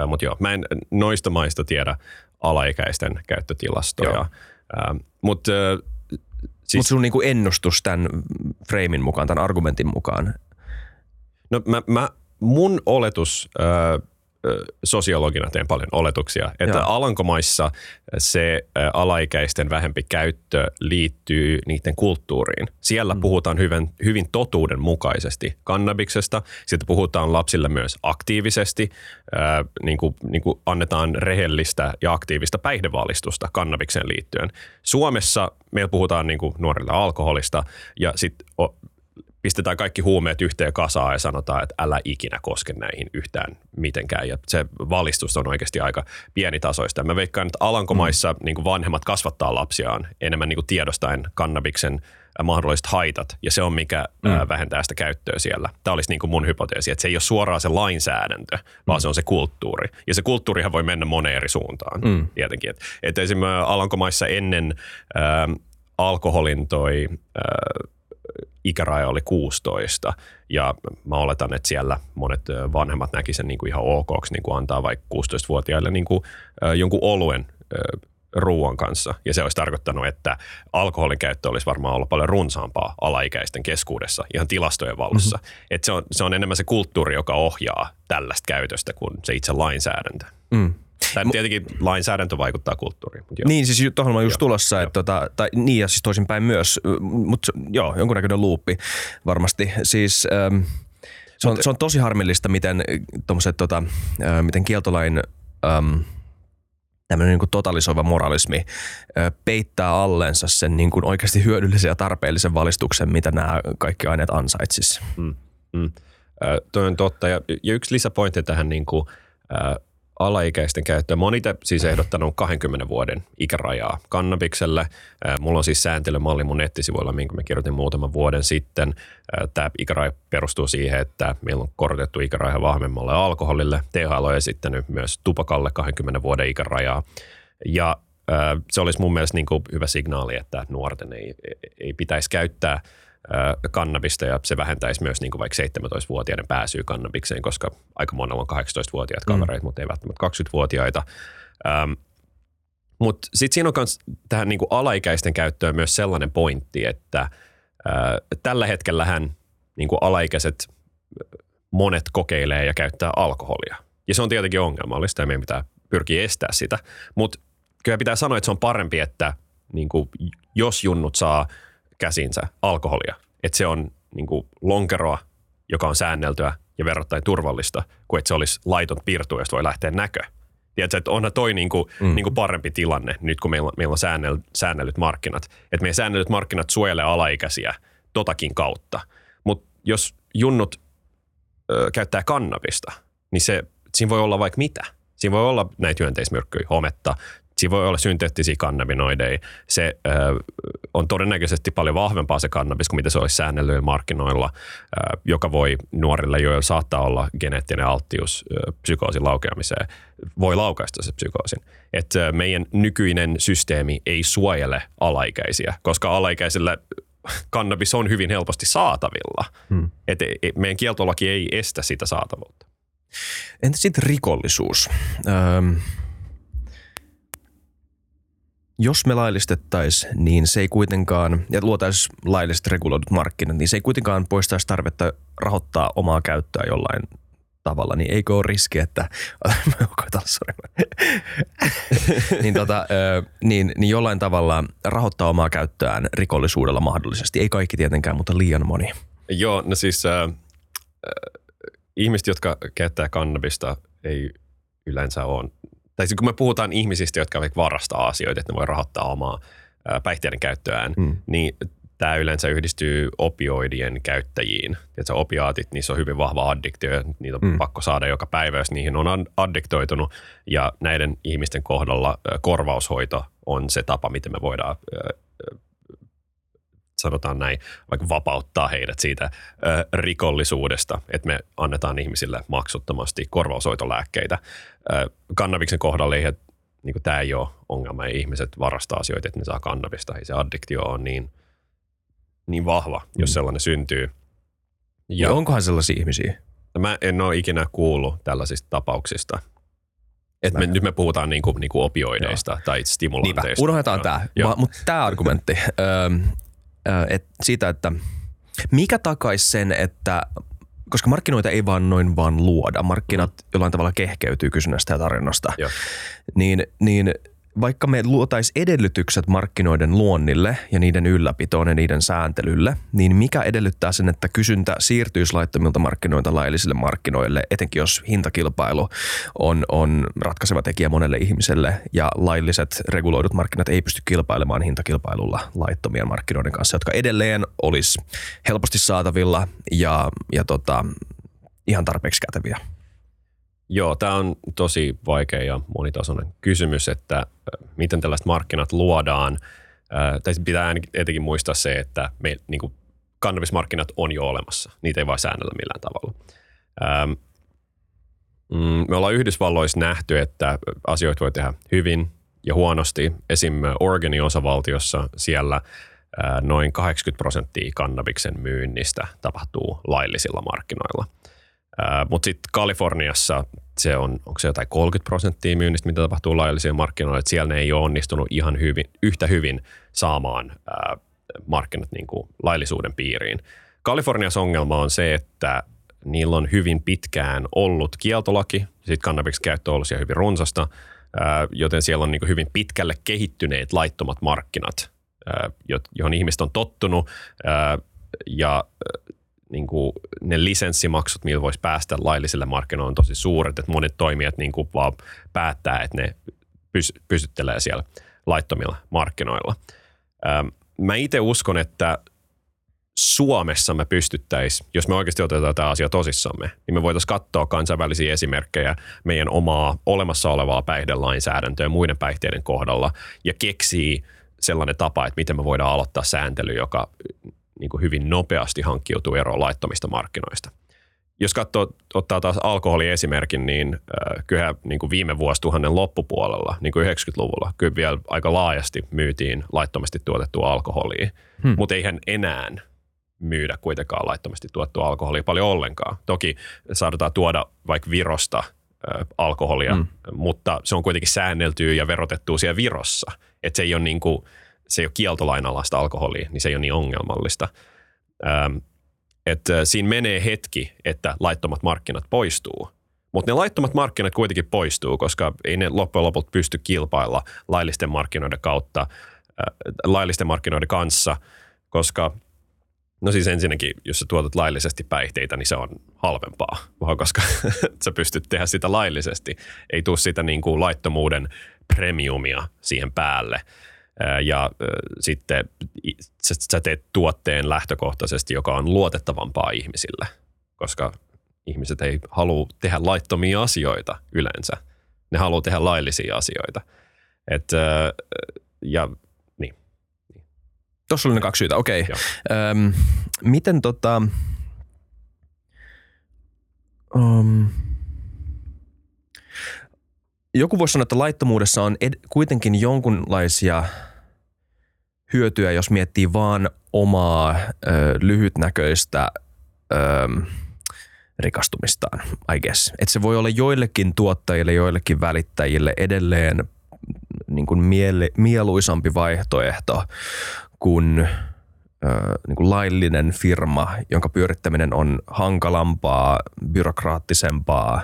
äh, mutta joo, mä en noista maista tiedä alaikäisten käyttötilastoja. Äh, mutta äh, siis, Mut sun niinku ennustus tämän freimin mukaan, tämän argumentin mukaan? No mä, mä mun oletus äh, sosiologina teen paljon oletuksia, että Joo. Alankomaissa se alaikäisten vähempi käyttö liittyy niiden kulttuuriin. Siellä mm. puhutaan hyvin, hyvin totuudenmukaisesti kannabiksesta. Sitten puhutaan lapsille myös aktiivisesti, äh, niin kuin, niin kuin annetaan rehellistä ja aktiivista päihdevaalistusta kannabikseen liittyen. Suomessa meillä puhutaan niin kuin nuorille alkoholista ja sitten pistetään kaikki huumeet yhteen kasaan ja sanotaan, että älä ikinä koske näihin yhtään mitenkään. Ja se valistus on oikeasti aika pienitasoista. Mä veikkaan, että Alankomaissa mm. niin vanhemmat kasvattaa lapsiaan enemmän niin tiedostaen kannabiksen mahdolliset haitat, ja se on mikä mm. vähentää sitä käyttöä siellä. Tämä olisi niin kuin mun hypoteesi, että se ei ole suoraan se lainsäädäntö, vaan mm. se on se kulttuuri. Ja se kulttuurihan voi mennä moneen eri suuntaan mm. tietenkin. Että et esimerkiksi Alankomaissa ennen äh, alkoholin toi äh, ikäraja oli 16 ja mä oletan, että siellä monet vanhemmat näki sen niin kuin ihan ok, niin kuin antaa vaikka 16-vuotiaille niin kuin, jonkun oluen ruoan kanssa. Ja se olisi tarkoittanut, että alkoholin käyttö olisi varmaan ollut paljon runsaampaa alaikäisten keskuudessa ihan tilastojen valossa. Mm-hmm. Että se, on, se on enemmän se kulttuuri, joka ohjaa tällaista käytöstä kuin se itse lainsäädäntö. Mm. Tai tietenkin lainsäädäntö vaikuttaa kulttuuriin. Mutta joo. Niin, siis tuohon on just joo, tulossa, että tota, tai niin ja siis toisinpäin myös, mutta joo, jonkunnäköinen luuppi varmasti. Siis ähm, se, on, se on tosi harmillista, miten, tota, äh, miten kieltolain ähm, tämmöinen niin totalisoiva moralismi äh, peittää allensa sen niin kuin oikeasti hyödyllisen ja tarpeellisen valistuksen, mitä nämä kaikki aineet ansaitsisi. Mm, mm. Äh, toi on totta. Ja, ja yksi lisäpointti tähän niin kuin, äh, alaikäisten käyttöön. Mä itse siis ehdottanut 20 vuoden ikärajaa kannabikselle. Mulla on siis sääntelymalli mun nettisivuilla, minkä mä kirjoitin muutaman vuoden sitten. Tämä ikäraja perustuu siihen, että meillä on korotettu ikäraja vahvemmalle alkoholille. THL on esittänyt myös tupakalle 20 vuoden ikärajaa. Ja se olisi mun mielestä niin kuin hyvä signaali, että nuorten ei, ei pitäisi käyttää – kannabista ja se vähentäisi myös niin kuin vaikka 17-vuotiaiden pääsyä kannabikseen, koska aika monella on 18-vuotiaat mm. kavereita, mm. mutta ei välttämättä 20-vuotiaita. Ähm, mutta sitten siinä on myös tähän niin kuin alaikäisten käyttöön myös sellainen pointti, että äh, tällä hetkellähän niin kuin alaikäiset monet kokeilee ja käyttää alkoholia. Ja se on tietenkin ongelmallista ja meidän pitää pyrkiä estää sitä. Mutta kyllä pitää sanoa, että se on parempi, että niin kuin, jos junnut saa – käsinsä alkoholia. Että se on niin kuin lonkeroa, joka on säänneltyä ja verrattain turvallista, kuin että se olisi laiton piirtu, josta voi lähteä näkö. Tiedätkö, että onhan toi niin kuin, mm. niin kuin parempi tilanne nyt, kun meillä, meillä on säännell, säännellyt markkinat. Että meidän säännellyt markkinat suojelee alaikäisiä totakin kautta. Mutta jos junnut ö, käyttää kannabista, niin se, siinä voi olla vaikka mitä. Siinä voi olla näitä hyönteismyrkkyjä, hometta, Siinä voi olla synteettisiä kannabinoideja. Se ö, on todennäköisesti paljon vahvempaa se kannabis kuin mitä se olisi säännellyillä markkinoilla, ö, joka voi nuorille, joilla saattaa olla geneettinen alttius ö, psykoosin laukeamiseen, voi laukaista se psykoosin. Et ö, meidän nykyinen systeemi ei suojele alaikäisiä, koska alaikäisille kannabis on hyvin helposti saatavilla. Hmm. Et, et, meidän kieltolaki ei estä sitä saatavuutta. Entä sitten rikollisuus? Öm, jos me laillistettaisiin, niin se ei kuitenkaan, ja luotaisiin lailliset reguloidut markkinat, niin se ei kuitenkaan poistaisi tarvetta rahoittaa omaa käyttöä jollain tavalla, niin eikö ole riski, että niin, tota, niin, niin jollain tavalla rahoittaa omaa käyttöään rikollisuudella mahdollisesti. Ei kaikki tietenkään, mutta liian moni. Joo, no siis äh, ihmiset, jotka käyttää kannabista, ei yleensä ole tai siis kun me puhutaan ihmisistä, jotka vaikka varastaa asioita, että ne voi rahoittaa omaa päihteiden käyttöään, mm. niin tämä yleensä yhdistyy opioidien käyttäjiin. Tiedätkö, opiaatit, niissä on hyvin vahva addiktio ja niitä on mm. pakko saada joka päivä, jos niihin on addiktoitunut. Ja näiden ihmisten kohdalla korvaushoito on se tapa, miten me voidaan sanotaan näin, vaikka vapauttaa heidät siitä ö, rikollisuudesta, että me annetaan ihmisille maksuttomasti korvaushoitolääkkeitä. Ö, kannabiksen kohdalla ei, niin tämä ei ole ongelma, ja ihmiset varastaa asioita, että ne saa kannabista, ei se addiktio on niin, niin vahva, mm. jos sellainen syntyy. Ja, ja onkohan sellaisia ihmisiä? Mä en ole ikinä kuullut tällaisista tapauksista. Et me, nyt me puhutaan niinku, niinku opioideista Joo. tai stimulanteista. Niinpä, unohdetaan tämä. Mutta tämä argumentti, et siitä, että mikä takaisi sen, että koska markkinoita ei vaan noin vaan luoda, markkinat jollain tavalla kehkeytyy kysynnästä ja tarjonnasta, Joo. niin, niin – vaikka me luotais edellytykset markkinoiden luonnille ja niiden ylläpitoon ja niiden sääntelylle, niin mikä edellyttää sen, että kysyntä siirtyisi laittomilta markkinoilta laillisille markkinoille, etenkin jos hintakilpailu on, on ratkaiseva tekijä monelle ihmiselle ja lailliset reguloidut markkinat ei pysty kilpailemaan hintakilpailulla laittomien markkinoiden kanssa, jotka edelleen olisi helposti saatavilla ja, ja tota, ihan tarpeeksi käteviä. Joo, tämä on tosi vaikea ja monitasoinen kysymys, että miten tällaiset markkinat luodaan. Tai pitää etenkin muistaa se, että me, niin kuin kannabismarkkinat on jo olemassa. Niitä ei vaan säännellä millään tavalla. Mm, me ollaan Yhdysvalloissa nähty, että asioita voi tehdä hyvin ja huonosti. Esim. Oregonin osavaltiossa siellä noin 80 prosenttia kannabiksen myynnistä tapahtuu laillisilla markkinoilla – mutta sitten Kaliforniassa se on, onko se jotain 30 prosenttia myynnistä, mitä tapahtuu laillisilla markkinoilla, että siellä ne ei ole onnistunut ihan hyvin, yhtä hyvin saamaan ää, markkinat niin kuin laillisuuden piiriin. Kaliforniassa ongelma on se, että niillä on hyvin pitkään ollut kieltolaki, sitten kannabiksen käyttö on ollut siellä hyvin runsasta, ää, joten siellä on niin kuin hyvin pitkälle kehittyneet laittomat markkinat, ää, johon ihmiset on tottunut, ää, ja niin kuin ne lisenssimaksut, millä voisi päästä laillisille markkinoille, on tosi suuret, että monet toimijat niin kuin vaan päättää, että ne pys- pysyttelee siellä laittomilla markkinoilla. Mä itse uskon, että Suomessa me pystyttäisiin, jos me oikeasti otetaan tämä asia tosissamme, niin me voitaisiin katsoa kansainvälisiä esimerkkejä meidän omaa olemassa olevaa päihdelainsäädäntöä muiden päihteiden kohdalla ja keksii sellainen tapa, että miten me voidaan aloittaa sääntely, joka niin kuin hyvin nopeasti hankkiutuu eroon laittomista markkinoista. Jos katsoo, ottaa taas alkoholiesimerkin, niin äh, kyllä niin kuin viime vuosituhannen loppupuolella, niin kuin 90-luvulla, kyllä vielä aika laajasti myytiin laittomasti tuotettua alkoholia, hmm. mutta eihän enää myydä kuitenkaan laittomasti tuotettua alkoholia paljon ollenkaan. Toki saadaan tuoda vaikka Virosta äh, alkoholia, hmm. mutta se on kuitenkin säänneltyä ja verotettua siellä Virossa. Että se ei ole niin kuin, se ei ole kieltolainalaista alkoholia, niin se ei ole niin ongelmallista. Ähm, että siinä menee hetki, että laittomat markkinat poistuu. Mutta ne laittomat markkinat kuitenkin poistuu, koska ei ne loppujen lopulta pysty kilpailla laillisten markkinoiden kautta, äh, laillisten markkinoiden kanssa, koska No siis ensinnäkin, jos sä tuotat laillisesti päihteitä, niin se on halvempaa, vaan koska sä pystyt tehdä sitä laillisesti. Ei tule sitä niin kuin laittomuuden premiumia siihen päälle ja sitten sä teet tuotteen lähtökohtaisesti, joka on luotettavampaa ihmisille, koska ihmiset ei halua tehdä laittomia asioita yleensä. Ne haluaa tehdä laillisia asioita. Et, ja niin. Tuossa oli ne kaksi syytä, okei. Joo. Öm, miten tota... Um, joku voisi sanoa, että laittomuudessa on ed- kuitenkin jonkunlaisia hyötyjä, jos miettii vaan omaa ö, lyhytnäköistä ö, rikastumistaan, I guess. Et se voi olla joillekin tuottajille, joillekin välittäjille edelleen niin kuin miele, mieluisampi vaihtoehto kuin, ö, niin kuin laillinen firma, jonka pyörittäminen on hankalampaa, byrokraattisempaa,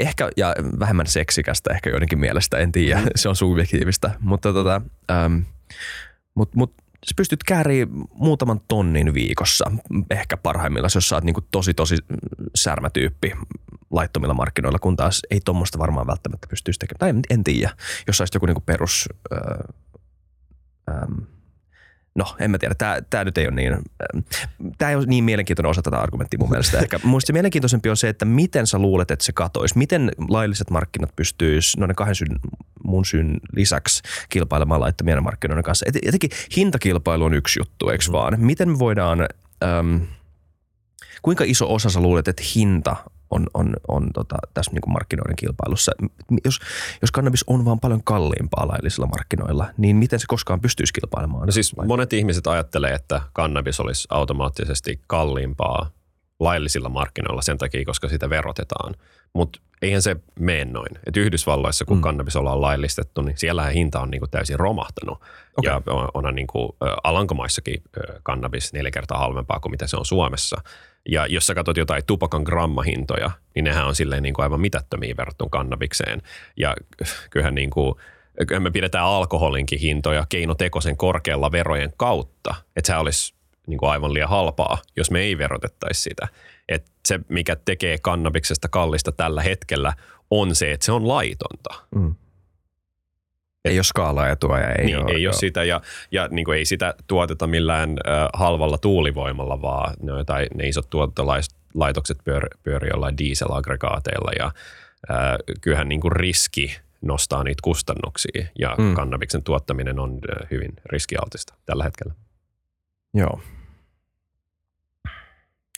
ehkä ja vähemmän seksikästä ehkä joidenkin mielestä, en tiedä, se on subjektiivista, mutta tota, äm, mut, mut sä pystyt kääriä muutaman tonnin viikossa, ehkä parhaimmillaan, jos sä oot niinku tosi tosi särmätyyppi laittomilla markkinoilla, kun taas ei tuommoista varmaan välttämättä pystyisi tekemään. Tai en, en tiedä, jos sä joku niinku perus... Öö, äm, No, en mä tiedä. Tämä, tämä nyt ei ole niin, tämä ei ole niin mielenkiintoinen osa tätä argumenttia mun mielestä. Ehkä muista se mielenkiintoisempi on se, että miten sä luulet, että se katoisi. Miten lailliset markkinat pystyis noiden kahden syyn, mun syyn lisäksi kilpailemaan laittomien markkinoiden kanssa. Et, jotenkin hintakilpailu on yksi juttu, eikö vaan? Miten me voidaan, äm, kuinka iso osa sä luulet, että hinta on, on, on tota, tässä niin kuin markkinoiden kilpailussa. Jos, jos kannabis on vaan paljon kalliimpaa laillisilla markkinoilla, niin miten se koskaan pystyisi kilpailemaan? No siis monet ihmiset ajattelee, että kannabis olisi automaattisesti kalliimpaa laillisilla markkinoilla sen takia, koska sitä verotetaan. Mutta eihän se mene noin. Et Yhdysvalloissa, kun mm. kannabis ollaan laillistettu, niin siellä hinta on niinku täysin romahtanut. Okay. Ja on, on niinku, Alankomaissakin kannabis neljä kertaa halvempaa kuin mitä se on Suomessa. Ja jos sä katsot jotain tupakan grammahintoja, niin nehän on silleen niin kuin aivan mitättömiä verrattuna kannabikseen. Ja kyllähän niin kyllähän me pidetään alkoholinkin hintoja keinotekoisen korkealla verojen kautta. Että se olisi niin kuin aivan liian halpaa, jos me ei verotettaisi sitä. Et se, mikä tekee kannabiksesta kallista tällä hetkellä, on se, että se on laitonta. Mm. Ei ole skaalaetua ja ei niin, ole. Ei ole sitä ja, ja niin kuin ei sitä tuoteta millään äh, halvalla tuulivoimalla, vaan ne, jotain, ne isot tuotantolaitokset pyör, pyörii jollain dieselaggregaateilla ja äh, kyllähän niin kuin riski nostaa niitä kustannuksia ja mm. kannabiksen tuottaminen on hyvin riskialtista tällä hetkellä. Joo.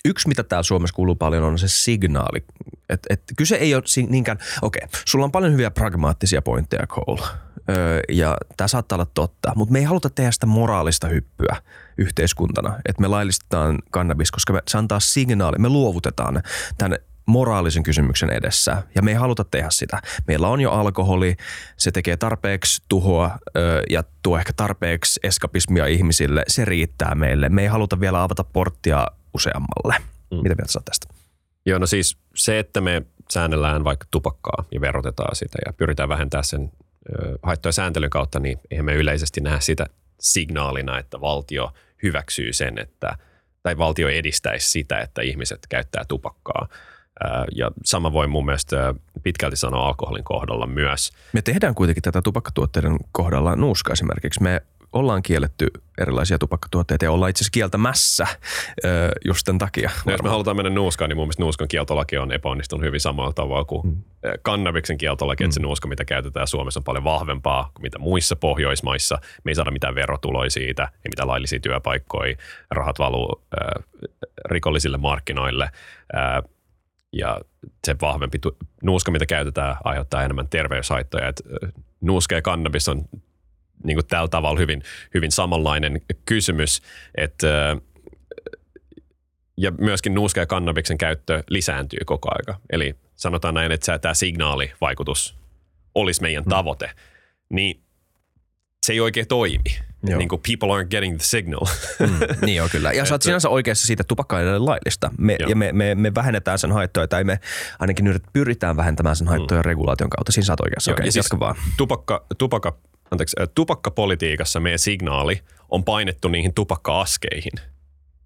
Yksi, mitä täällä Suomessa kuuluu paljon, on se signaali. Et, et kyse ei ole niinkään, okei, okay, sulla on paljon hyviä pragmaattisia pointteja, Cole öö, ja tämä saattaa olla totta, mutta me ei haluta tehdä sitä moraalista hyppyä yhteiskuntana, että me laillistetaan kannabis, koska me, se antaa signaali, me luovutetaan tämän moraalisen kysymyksen edessä ja me ei haluta tehdä sitä. Meillä on jo alkoholi, se tekee tarpeeksi tuhoa ö, ja tuo ehkä tarpeeksi eskapismia ihmisille, se riittää meille. Me ei haluta vielä avata porttia useammalle. Mm. Mitä mieltä sä tästä? Joo, no siis se, että me säännellään vaikka tupakkaa ja verotetaan sitä ja pyritään vähentämään sen haittoja sääntelyn kautta, niin eihän me yleisesti nähdä sitä signaalina, että valtio hyväksyy sen, että, tai valtio edistäisi sitä, että ihmiset käyttää tupakkaa. Ja sama voi mun mielestä pitkälti sanoa alkoholin kohdalla myös. Me tehdään kuitenkin tätä tupakkatuotteiden kohdalla nuuska esimerkiksi. Me ollaan kielletty erilaisia tupakkatuotteita ja ollaan itse asiassa kieltämässä just tämän takia. No, jos me halutaan mennä nuuskaan, niin mun mielestä nuuskan kieltolaki on epäonnistunut hyvin samalla tavalla kuin mm. kannabiksen kieltolaki, mm. että se mm. nuuska, mitä käytetään Suomessa, on paljon vahvempaa kuin mitä muissa Pohjoismaissa. Me ei saada mitään verotuloja siitä, ei mitään laillisia työpaikkoja, rahat valuu äh, rikollisille markkinoille. Äh, ja se vahvempi nuuska, mitä käytetään, aiheuttaa enemmän terveyshaittoja. Et, nuuska ja kannabis on niin kuin tällä tavalla hyvin, hyvin samanlainen kysymys, että ja myöskin nuuska ja kannabiksen käyttö lisääntyy koko aika. Eli sanotaan näin, että tämä signaalivaikutus olisi meidän mm. tavoite, niin se ei oikein toimi. Joo. Niin kuin people aren't getting the signal. Mm, niin joo, kyllä. Ja sä oot sinänsä oikeassa siitä, että tupakka on laillista. Me, ja me, me, me, vähennetään sen haittoja, tai me ainakin nyt pyritään vähentämään sen haittoja mm. regulaation kautta. Siinä sä oot oikeassa. Joo, okay, siis vaan. Tupakka, tupakka anteeksi, tupakkapolitiikassa meidän signaali on painettu niihin tupakka-askeihin.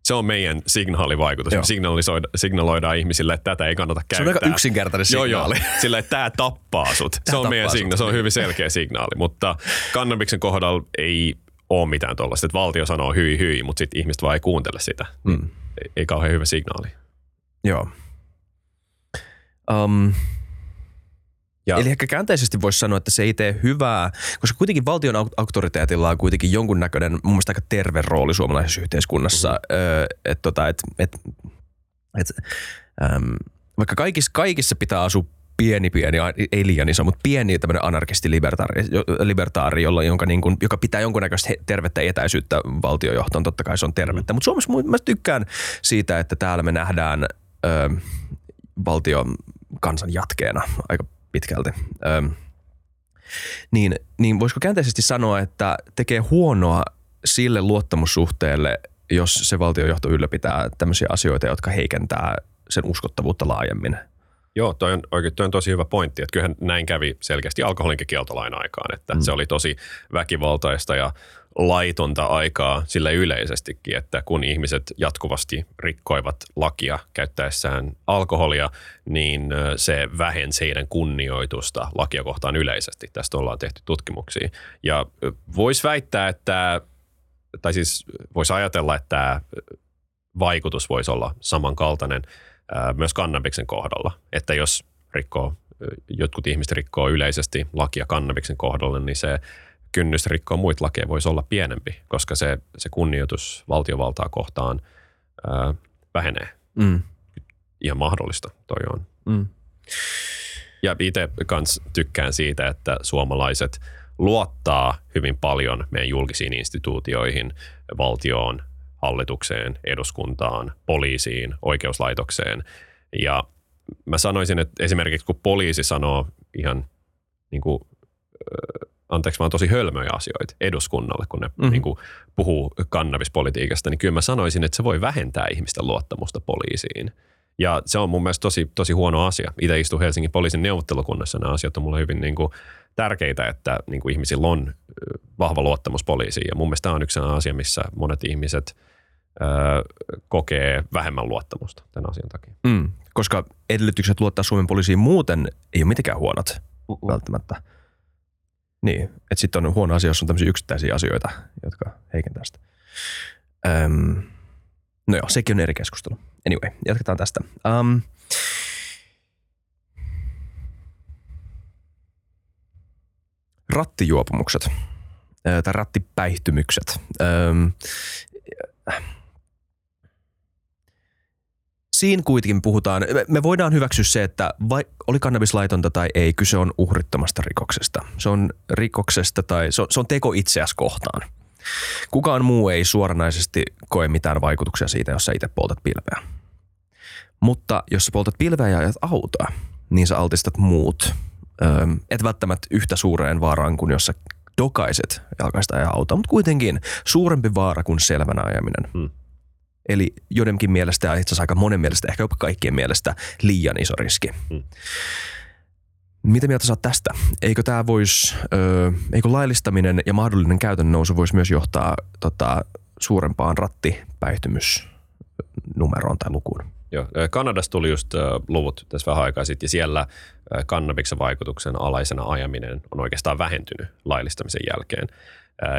Se on meidän signaalivaikutus. Joo. Me signaloidaan ihmisille, että tätä ei kannata käyttää. Se on aika yksinkertainen signaali. Joo, joo. Sillä, että tämä tappaa sut. Tämä se on meidän signaali. Se on hyvin selkeä signaali. Mutta kannabiksen kohdalla ei ole mitään tuollaista. Että valtio sanoo hyi hyi, mutta sitten ihmiset vaan ei kuuntele sitä. Mm. Ei, ei kauhean hyvä signaali. Joo. Um, Ja. Eli ehkä käänteisesti voisi sanoa, että se ei tee hyvää, koska kuitenkin valtion auktoriteetilla on kuitenkin jonkunnäköinen, mun mielestä aika terve rooli suomalaisessa yhteiskunnassa. Mm-hmm. Että tota, et, et, et, äm, vaikka kaikissa, kaikissa pitää asua pieni, pieni, ei liian iso, mutta pieni tämmöinen anarkisti libertaari, libertaari jolla, jonka niin kuin, joka pitää jonkunnäköistä tervettä etäisyyttä valtiojohtoon, totta kai se on tervettä. Mm. Mutta Suomessa mä tykkään siitä, että täällä me nähdään ö, valtion kansan jatkeena aika pitkälti. Ö, niin, niin voisiko käänteisesti sanoa, että tekee huonoa sille luottamussuhteelle, jos se valtiojohto ylläpitää tämmöisiä asioita, jotka heikentää sen uskottavuutta laajemmin – Joo, toi on, oikein, toi on tosi hyvä pointti. Että kyllähän näin kävi selkeästi alkoholinkin kieltolain aikaan, että mm. se oli tosi väkivaltaista ja laitonta aikaa sille yleisestikin, että kun ihmiset jatkuvasti rikkoivat lakia käyttäessään alkoholia, niin se vähensi heidän kunnioitusta lakia kohtaan yleisesti. Tästä ollaan tehty tutkimuksia. Ja voisi väittää, että, tai siis voisi ajatella, että vaikutus voisi olla samankaltainen – myös kannabiksen kohdalla. Että jos rikkoo, jotkut ihmiset rikkoo yleisesti lakia kannabiksen kohdalla, niin se kynnys rikkoa muita lakeja voisi olla pienempi, koska se, se kunnioitus valtiovaltaa kohtaan ää, vähenee. Mm. Ihan mahdollista toi on. Mm. Ja itse kans tykkään siitä, että suomalaiset luottaa hyvin paljon meidän julkisiin instituutioihin, valtioon, hallitukseen, eduskuntaan, poliisiin, oikeuslaitokseen. Ja mä sanoisin, että esimerkiksi kun poliisi sanoo ihan niin kuin, anteeksi vaan tosi hölmöjä asioita eduskunnalle, kun ne mm-hmm. niin kuin, puhuu kannabispolitiikasta, niin kyllä mä sanoisin, että se voi vähentää ihmisten luottamusta poliisiin. Ja se on mun mielestä tosi, tosi huono asia. Itse istun Helsingin poliisin neuvottelukunnassa. Nämä asiat on mulle hyvin niin kuin, tärkeitä, että niin kuin ihmisillä on vahva luottamus poliisiin. Ja mun mielestä tämä on yksi asia, missä monet ihmiset kokee vähemmän luottamusta tämän asian takia. Mm, koska edellytykset luottaa Suomen poliisiin muuten ei ole mitenkään huonot uh-uh. välttämättä. Niin, että sitten on huono asia, jos on tämmöisiä yksittäisiä asioita, jotka heikentää sitä. Öm, no joo, sekin on eri keskustelu. Anyway, jatketaan tästä. Um, rattijuopumukset tai rattipäihtymykset. Öm, siinä kuitenkin puhutaan, me voidaan hyväksyä se, että vai, oli kannabis laitonta tai ei, kyse on uhrittomasta rikoksesta. Se on rikoksesta tai se on, se on teko itseäsi kohtaan. Kukaan muu ei suoranaisesti koe mitään vaikutuksia siitä, jos sä itse poltat pilveä. Mutta jos sä poltat pilveä ja ajat autoa, niin sä altistat muut. Öö, et välttämättä yhtä suureen vaaraan kuin jos sä dokaiset jalkaista ja autoa, mutta kuitenkin suurempi vaara kuin selvänä ajaminen. Hmm. Eli joidenkin mielestä ja itse asiassa aika monen mielestä, ehkä jopa kaikkien mielestä liian iso riski. Hmm. Mitä mieltä saat tästä? Eikö tämä voisi, eikö laillistaminen ja mahdollinen käytön nousu voisi myös johtaa tota, suurempaan rattipäihtymysnumeroon tai lukuun? Joo, Kanadasta tuli just luvut tässä vähän aikaa sitten, ja siellä kannabiksen vaikutuksen alaisena ajaminen on oikeastaan vähentynyt laillistamisen jälkeen.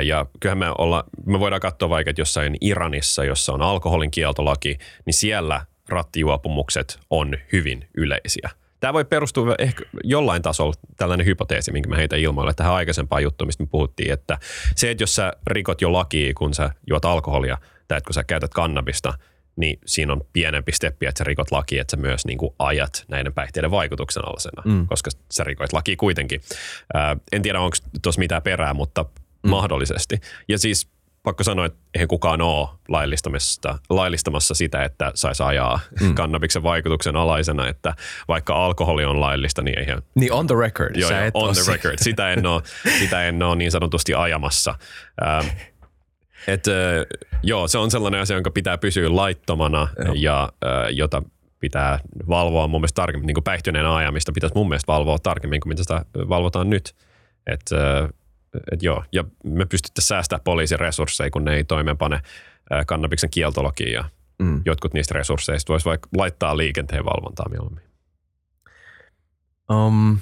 Ja kyllähän me, olla, me voidaan katsoa vaikka, että jossain Iranissa, jossa on alkoholin kieltolaki, niin siellä rattijuopumukset on hyvin yleisiä. Tämä voi perustua ehkä jollain tasolla tällainen hypoteesi, minkä mä heitä ilmoille tähän aikaisempaan juttuun, mistä me puhuttiin, että se, että jos sä rikot jo lakia, kun sä juot alkoholia tai että kun sä käytät kannabista, niin siinä on pienempi steppi, että sä rikot laki, että sä myös niin kuin ajat näiden päihteiden vaikutuksen alasena, mm. koska sä rikoit laki kuitenkin. Ää, en tiedä, onko tuossa mitään perää, mutta mm. mahdollisesti. Ja siis pakko sanoa, että eihän kukaan ole laillistamassa, laillistamassa sitä, että saisi ajaa mm. kannabiksen vaikutuksen alaisena, että vaikka alkoholi on laillista, niin eihän... Niin on the record. Joo, joo on the record. Sitä en, ole, sitä en ole niin sanotusti ajamassa. Ähm, et, joo, se on sellainen asia, jonka pitää pysyä laittomana joo. ja jota pitää valvoa mun mielestä tarkemmin. Niin kuin päihtyneen ajamista pitäisi mun mielestä valvoa tarkemmin kuin mitä sitä valvotaan nyt. Et, et joo, ja me pystyttäisiin säästämään poliisin resursseja, kun ne ei toimeenpane kannabiksen kieltologia ja mm. jotkut niistä resursseista voisi vaikka laittaa liikenteen valvontaa mieluummin. Um,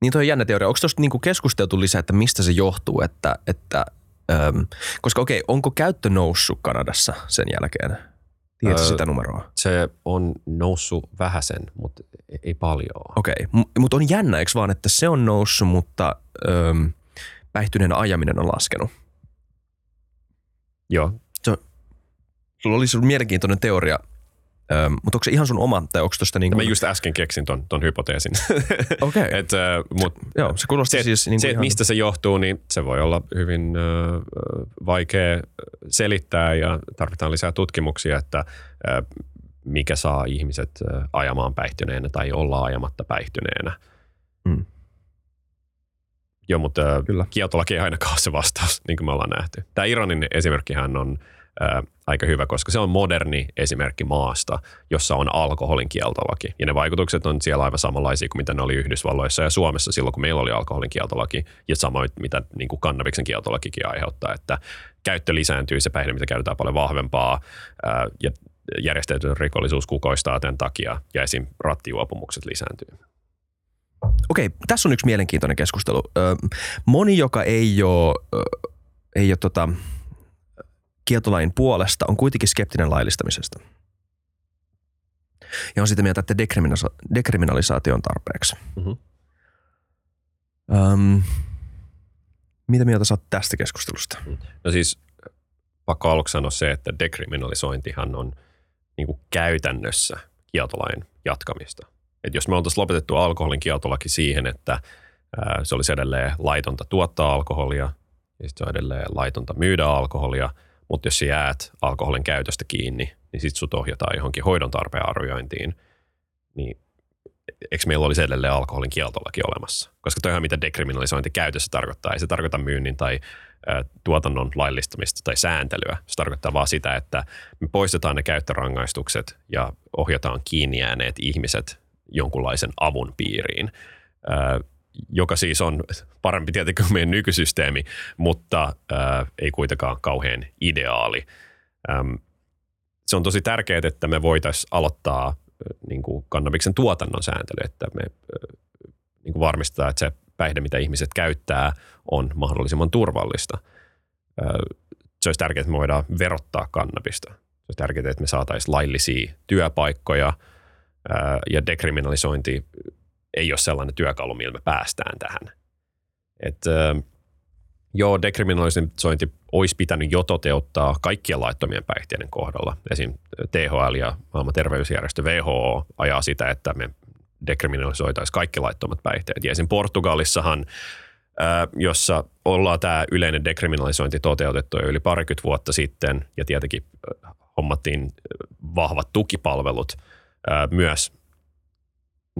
niin toi on jännä teoria. Onko tuosta niinku keskusteltu lisää, että mistä se johtuu, että, että Öm, koska okei, onko käyttö noussut Kanadassa sen jälkeen? Tiedätkö Öö, sitä numeroa? Se on noussut vähäsen, mutta ei- ei paljon. Okei, okay. mutta on jännä, eikö vaan, että se on noussut, mutta öm, päihtyneen ajaminen on laskenut. Joo, Sulla oli sun mielenkiintoinen teoria, öm, mutta onko se ihan sun oma, tai onko tuosta niin mä just äsken keksin ton, ton hypoteesin. Okei, okay. Et, äh, mut joo, se kuulosti se, siis niin se, kuin ihan, mistä se johtuu, niin se voi olla hyvin äh, vaikea selittää ja tarvitaan lisää tutkimuksia, että äh, mikä saa ihmiset äh, ajamaan päihtyneenä tai olla ajamatta päihtyneenä. Mm. Joo, mutta äh, Kyllä. kieltolaki ei ainakaan ole se vastaus, niin kuin me ollaan nähty. Tämä Iranin esimerkkihän on äh, aika hyvä, koska se on moderni esimerkki maasta, jossa on alkoholin kieltolaki. Ja ne vaikutukset on siellä aivan samanlaisia kuin mitä ne oli Yhdysvalloissa ja Suomessa silloin, kun meillä oli alkoholin kieltolaki. Ja samoin, mitä niin kuin kannabiksen kieltolakikin aiheuttaa, että käyttö lisääntyy, se päihde, mitä käytetään paljon vahvempaa ää, ja järjestäytynyt rikollisuus kukoistaa tämän takia ja esim. rattijuopumukset lisääntyy. Okei, tässä on yksi mielenkiintoinen keskustelu. Moni, joka ei ole, ei ole tota, kieltolain puolesta, on kuitenkin skeptinen laillistamisesta. Ja on sitä mieltä, että dekriminalisaatio, dekriminalisaatio on tarpeeksi. Mhm. Öm, mitä mieltä oot tästä keskustelusta? No siis pakko aluksi sanoa se, että dekriminalisointihan on niin käytännössä kieltolain jatkamista. Et jos me oltaisiin lopetettu alkoholin kieltolaki siihen, että ää, se olisi edelleen laitonta tuottaa alkoholia ja sit se on edelleen laitonta myydä alkoholia, mutta jos sä jäät alkoholin käytöstä kiinni, niin sitten sut ohjataan johonkin hoidon tarpeen arviointiin, niin eikö meillä olisi edelleen alkoholin kieltolaki olemassa? Koska toihan mitä dekriminalisointi käytössä tarkoittaa, ei se tarkoita myynnin tai tuotannon laillistamista tai sääntelyä. Se tarkoittaa vaan sitä, että me poistetaan ne käyttörangaistukset ja ohjataan kiinni jääneet ihmiset jonkunlaisen avun piiriin, joka siis on parempi tietenkin kuin meidän nykysysteemi, mutta ä, ei kuitenkaan kauhean ideaali. Äm, se on tosi tärkeää, että me voitaisiin aloittaa ö, niin kuin kannabiksen tuotannon sääntely, että me ö, niin kuin varmistetaan, että se päihde, mitä ihmiset käyttää, on mahdollisimman turvallista. Se olisi tärkeää, että me voidaan verottaa kannabista. Se olisi tärkeää, että me saataisiin laillisia työpaikkoja ja dekriminalisointi ei ole sellainen työkalu, millä me päästään tähän. Et, Joo, dekriminalisointi olisi pitänyt jo toteuttaa kaikkien laittomien päihteiden kohdalla. Esim. THL ja maailman terveysjärjestö WHO ajaa sitä, että me dekriminalisoitaisiin kaikki laittomat päihteet. Ja esim. Portugalissahan, jossa ollaan tämä yleinen dekriminalisointi toteutettu jo yli parikymmentä vuotta sitten, ja tietenkin hommattiin vahvat tukipalvelut myös,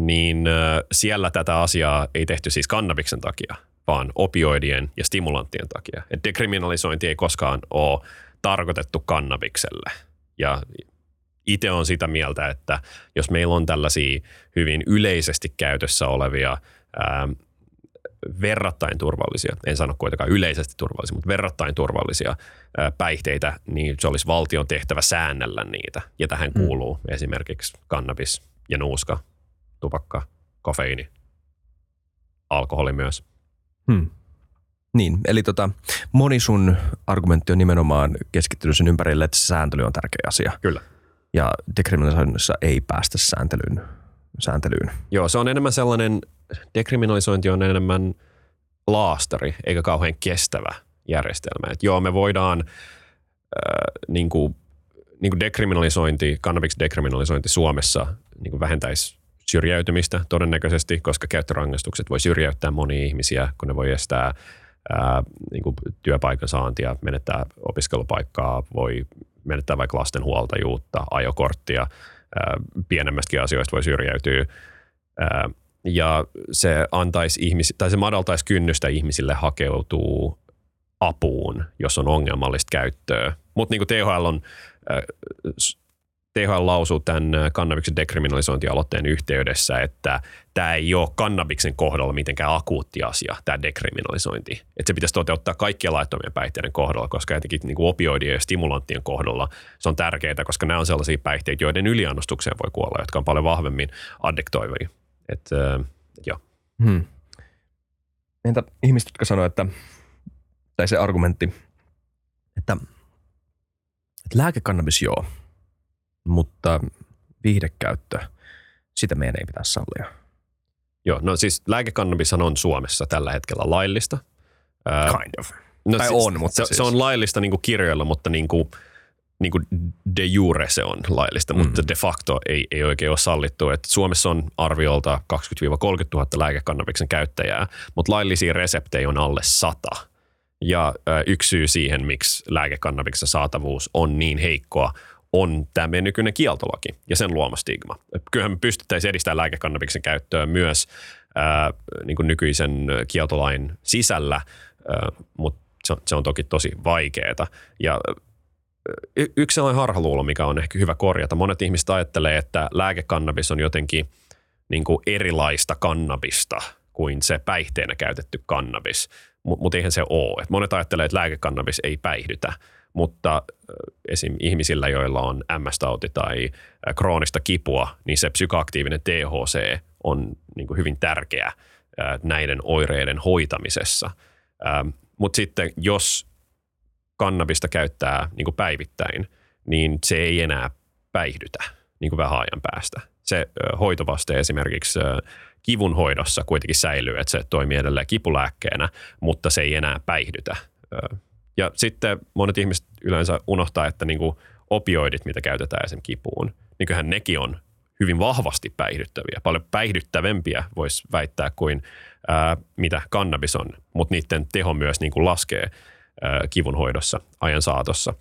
niin siellä tätä asiaa ei tehty siis kannabiksen takia, vaan opioidien ja stimulanttien takia. Et dekriminalisointi ei koskaan ole tarkoitettu kannabikselle. Ja itse on sitä mieltä, että jos meillä on tällaisia hyvin yleisesti käytössä olevia ää, verrattain turvallisia, en sano kuitenkaan yleisesti turvallisia, mutta verrattain turvallisia ää, päihteitä, niin se olisi valtion tehtävä säännellä niitä. Ja tähän Mm. kuuluu esimerkiksi kannabis ja nuuska, tupakka, kofeiini, alkoholi myös. Hmm. Niin, eli tota, moni sun argumentti on nimenomaan keskittynyt sen ympärille, että sääntely on tärkeä asia. Kyllä. Ja dekriminalisoinnissa ei päästä sääntelyyn. sääntelyyn. Joo, se on enemmän sellainen, dekriminalisointi on enemmän laastari, eikä kauhean kestävä järjestelmä. Et joo, me voidaan äh, niin kuin, niin kuin dekriminalisointi, cannabis dekriminalisointi Suomessa niin kuin vähentäisi syrjäytymistä todennäköisesti, koska käyttörangaistukset voi syrjäyttää monia ihmisiä, kun ne voi estää ää, niin kuin työpaikan saantia, menettää opiskelupaikkaa, voi menettää vaikka lastenhuoltajuutta, ajokorttia, ää, pienemmästäkin asioista voi syrjäytyä. Ää, ja se antaisi ihmisi, tai se madaltaisi kynnystä ihmisille hakeutuu apuun, jos on ongelmallista käyttöä. Mutta niin kuin THL on s- THL lausuu tämän ä, kannabiksen dekriminalisointialoitteen yhteydessä, että tämä ei ole kannabiksen kohdalla mitenkään akuutti asia, tämä dekriminalisointi. Että se pitäisi toteuttaa kaikkien laittomien päihteiden kohdalla, koska etenkin niin opioidien ja stimulanttien kohdalla se on tärkeää, koska nämä on sellaisia päihteitä, joiden yliannostukseen voi kuolla, jotka on paljon vahvemmin addiktoivia. Et, äh. Hmm. Entä ihmiset, jotka sanoo, että, tai se argumentti, että, että lääkekannabis joo, mutta viihdekäyttö, sitä meidän ei pitäisi sallia. Joo, no siis lääkekannabishan on Suomessa tällä hetkellä laillista. Kind of. No, Tai siis on, mutta se, siis. se on laillista niin kirjoilla, mutta niin kuin, niin kuin de jure se on laillista, mm. mutta de facto ei, ei oikein ole sallittu. Et Suomessa on arviolta 20-30 000 lääkekannabiksen käyttäjää, mutta laillisia reseptejä on alle 100. Ja yksi syy siihen, miksi lääkekannabiksen saatavuus on niin heikkoa, on tämä meidän nykyinen kieltolaki ja sen luoma stigma. Kyllähän me pystyttäisiin edistämään lääkekannabiksen käyttöä myös ää, niin kuin nykyisen kieltolain sisällä, ää, mutta se on, se on toki tosi vaikeaa. Ja y- yksi sellainen harhaluulo, mikä on ehkä hyvä korjata. Monet ihmiset ajattelee, että lääkekannabis on jotenkin niin kuin erilaista kannabista kuin se päihteenä käytetty kannabis, mutta mut eihän se ole. Et monet ajattelee, että lääkekannabis ei päihdytä, mutta esim. ihmisillä, joilla on MS-tauti tai kroonista kipua, niin se psykoaktiivinen THC on niin hyvin tärkeä näiden oireiden hoitamisessa. Mutta sitten jos kannabista käyttää niin päivittäin, niin se ei enää päihdytä niin vähän ajan päästä. Se hoitovaste esimerkiksi kivun hoidossa kuitenkin säilyy, että se toimii edelleen kipulääkkeenä, mutta se ei enää päihdytä. Ja sitten monet ihmiset yleensä unohtaa, että niin kuin opioidit, mitä käytetään esimerkiksi kipuun, niin kyllähän nekin on hyvin vahvasti päihdyttäviä, paljon päihdyttävämpiä voisi väittää kuin ää, mitä kannabis on, mutta niiden teho myös niin kuin laskee ää, kivun hoidossa ajan saatossa.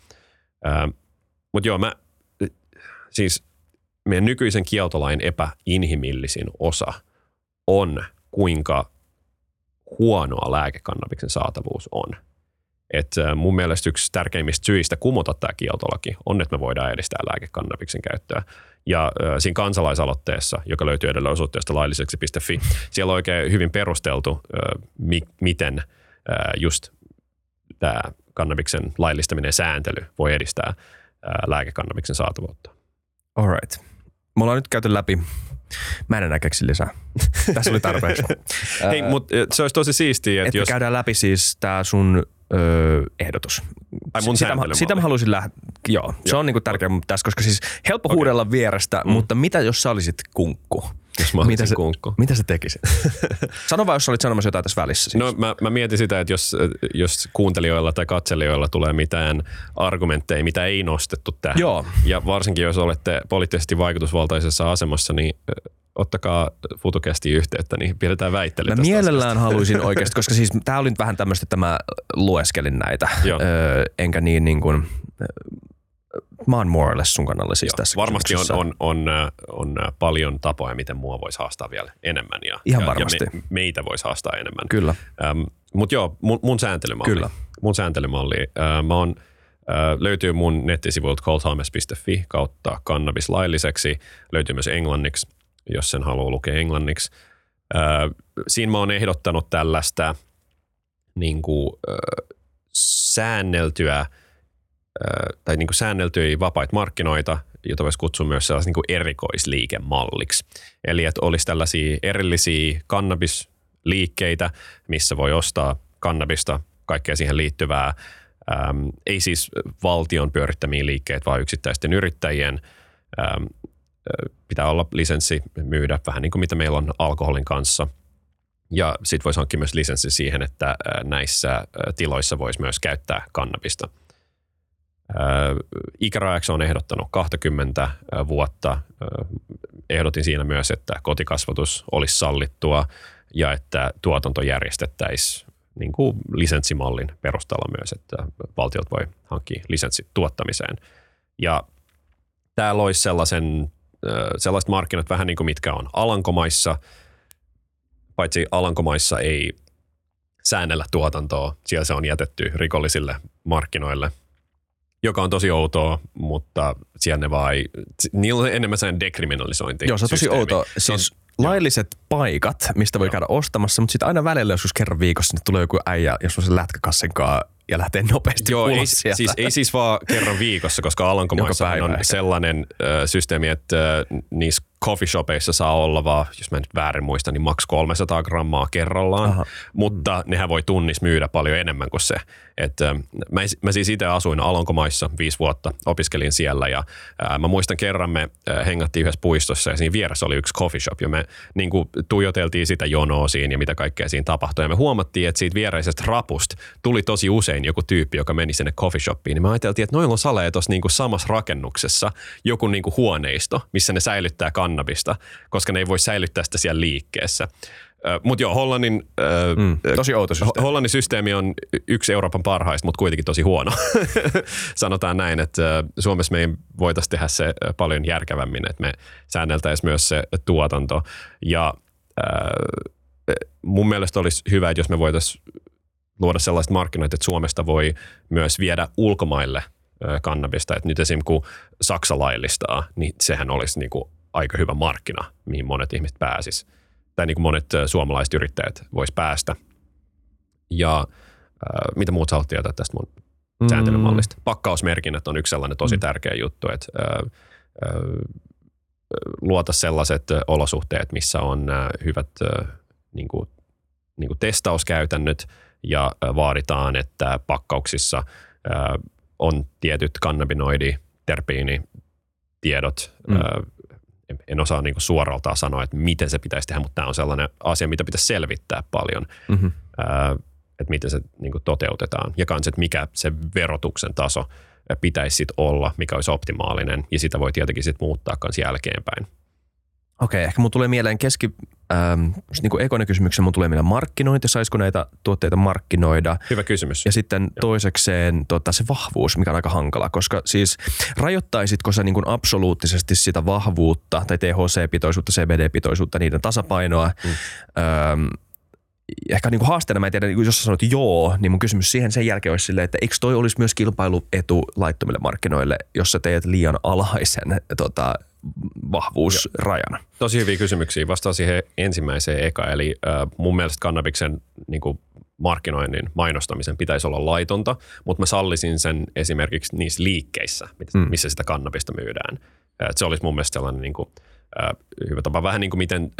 Mutta joo, mä, siis meidän nykyisen kieltolain epäinhimillisin osa on, kuinka huonoa lääkekannabiksen saatavuus on. Et äh, mun mielestä yksi tärkeimmistä syistä kumota tämä kieltolaki on, että me voidaan edistää lääkekannabiksen käyttöä. Ja äh, siinä kansalaisaloitteessa, joka löytyy edelleen osoitteesta lailliseksi.fi, siellä on oikein hyvin perusteltu, äh, mi- miten just tämä kannabiksen laillistaminen ja sääntely voi edistää lääkekannabiksen saatavuutta. All right. Me ollaan nyt käyty läpi. Mä en enää keksi lisää. Tässä oli tarpeeksi. Hei, mutta se olisi tosi siistiä, että Että jos... käydään läpi siis tää sun öö, ehdotus. Ai mun sitä, mä, sitä mä haluaisin lähteä. Joo, se Joo, on niinku tärkeä okay. tässä, koska siis helppo huudella vierestä, mm. mutta mitä jos sä olisit kunkku? Jos mä Mitä kunkku. mitä sä tekisit? Sano vaan, jos sä olit sanomassa jotain tässä välissä. Siis. No mä, mä mietin sitä, että jos, jos kuuntelijoilla tai katselijoilla tulee mitään argumentteja, mitä ei nostettu tähän. Joo. Ja varsinkin jos olette poliittisesti vaikutusvaltaisessa asemassa, niin ottakaa FutuCastiin yhteyttä, niin pidetään väittely Mä tästä mielellään haluaisin oikeasti, koska siis tää oli nyt vähän tämmöistä, että mä lueskelin näitä, Joo. öö, enkä niin niin kuin, mä oon more or less sun kannalla siis Joo, tässä Varmasti on, on, on, ö, on ö, paljon tapoja, miten mua voisi haastaa vielä enemmän. Ja, Ihan ja, varmasti. Ja me, meitä voisi haastaa enemmän. Kyllä. Ähm, Mutta joo, mun, mun sääntelymalli. Kyllä. Mun sääntelymalli. Äh, mä oon, äh, löytyy mun nettisivuilta coldharvest.fi kautta kannabis lailliseksi. Löytyy myös englanniksi, jos sen haluaa lukea englanniksi. Äh, siinä mä oon ehdottanut tällaista niin kuin, äh, säänneltyä äh, tai niin kuin säänneltyjä vapaita markkinoita, jota voisi kutsua myös sellaisen niin erikoisliikemalliksi. Eli että olisi tällaisia erillisiä kannabisliikkeitä, missä voi ostaa kannabista, kaikkea siihen liittyvää. Ähm, ei siis valtion pyörittämiä liikkeitä, vaan yksittäisten yrittäjien. Ähm, pitää olla lisenssi myydä vähän niin kuin mitä meillä on alkoholin kanssa. Ja sitten voisi hankkia myös lisenssi siihen, että näissä tiloissa voisi myös käyttää kannabista. Ikärajaksi on ehdottanut 20 vuotta. Ehdotin siinä myös, että kotikasvatus olisi sallittua ja että tuotanto järjestettäisiin niin kuin lisenssimallin perusteella myös, että valtiot voi hankkia lisenssit tuottamiseen. Ja tämä loisi sellaisen, sellaiset markkinat vähän niin kuin mitkä on Alankomaissa, paitsi Alankomaissa ei säännellä tuotantoa, siellä se on jätetty rikollisille markkinoille, joka on tosi outoa, mutta siellä ne vaan ei, niillä on enemmän sellainen dekriminalisointi. Joo, se on tosi systeemi. outo. Se on- Siis lailliset paikat, mistä voi käydä ostamassa, mutta sitten aina välillä joskus kerran viikossa sinne tulee joku äijä, jos on se lätkäkassin kanssa ja lähtee nopeasti Joo, ei, ulos sieltä. siis, ei siis vaan kerran viikossa, koska Alankomaissa on ehkä. sellainen ö, systeemi, että ö, niissä coffee shopeissa saa olla vaan, jos mä nyt väärin muistan, niin maks 300 grammaa kerrallaan, Aha. mutta nehän voi tunnissa myydä paljon enemmän kuin se. Et, mä, mä siis itse asuin Alankomaissa viisi vuotta, opiskelin siellä ja ää, mä muistan kerran me ää, hengattiin yhdessä puistossa ja siinä vieressä oli yksi coffee shop ja me niin kuin, tuijoteltiin sitä jonoa siinä ja mitä kaikkea siinä tapahtui ja me huomattiin, että siitä viereisestä rapusta tuli tosi usein joku tyyppi, joka meni sinne coffee shopiin, niin me ajateltiin, että noilla on saleja tuossa niin samassa rakennuksessa joku niin kuin huoneisto, missä ne säilyttää kannabista, koska ne ei voi säilyttää sitä siellä liikkeessä. Mutta joo, Hollannin, mm, tosi outo systeemi. Hollannin systeemi on yksi Euroopan parhaista, mutta kuitenkin tosi huono. Sanotaan näin, että Suomessa me ei voitaisiin tehdä se paljon järkevämmin, että me säänneltäisiin myös se tuotanto. Ja äh, mun mielestä olisi hyvä, että jos me voitaisiin luoda sellaiset markkinoita, että Suomesta voi myös viedä ulkomaille kannabista. Että nyt esimerkiksi kun Saksa laillistaa, niin sehän olisi niin kuin aika hyvä markkina, mihin monet ihmiset pääsis. Tai niin kuin monet suomalaiset yrittäjät vois päästä. Ja äh, mitä muut sä tietää tästä mun mm. sääntelymallista? Pakkausmerkinnät on yksi sellainen tosi mm. tärkeä juttu, että äh, äh, luota sellaiset olosuhteet, missä on äh, hyvät äh, niin kuin, niin kuin testauskäytännöt ja äh, vaaditaan, että pakkauksissa äh, on tietyt kannabinoidi, terpiini, tiedot, mm. En osaa niin suoraltaan sanoa, että miten se pitäisi tehdä, mutta tämä on sellainen asia, mitä pitäisi selvittää paljon, mm-hmm. että miten se niin toteutetaan. Ja kans, että mikä se verotuksen taso pitäisi sit olla, mikä olisi optimaalinen, ja sitä voi tietenkin sitten muuttaa myös jälkeenpäin. Okei, ehkä mun tulee mieleen keski, ähm, niin kuin ekoinen kysymyksen, mun tulee mieleen markkinointi, saisiko näitä tuotteita markkinoida. Hyvä kysymys. Ja sitten Joo. toisekseen tota, se vahvuus, mikä on aika hankala, koska siis rajoittaisitko sä niin kuin absoluuttisesti sitä vahvuutta tai THC-pitoisuutta, CBD-pitoisuutta, niiden tasapainoa, mm. ähm, ehkä niin kuin haasteena, mä en tiedä, jos sä sanot joo, niin mun kysymys siihen sen jälkeen olisi silleen, että eikö toi olisi myös kilpailuetu laittomille markkinoille, jos sä teet liian alhaisen tota, vahvuusrajana? Tosi hyviä kysymyksiä. Vastaan siihen ensimmäiseen eka. Eli äh, mun mielestä kannabiksen niin kuin markkinoinnin, mainostamisen pitäisi olla laitonta, mutta mä sallisin sen esimerkiksi niissä liikkeissä, missä mm. sitä kannabista myydään. Äh, se olisi mun mielestä sellainen niin kuin, äh, hyvä tapa. Vähän niin kuin miten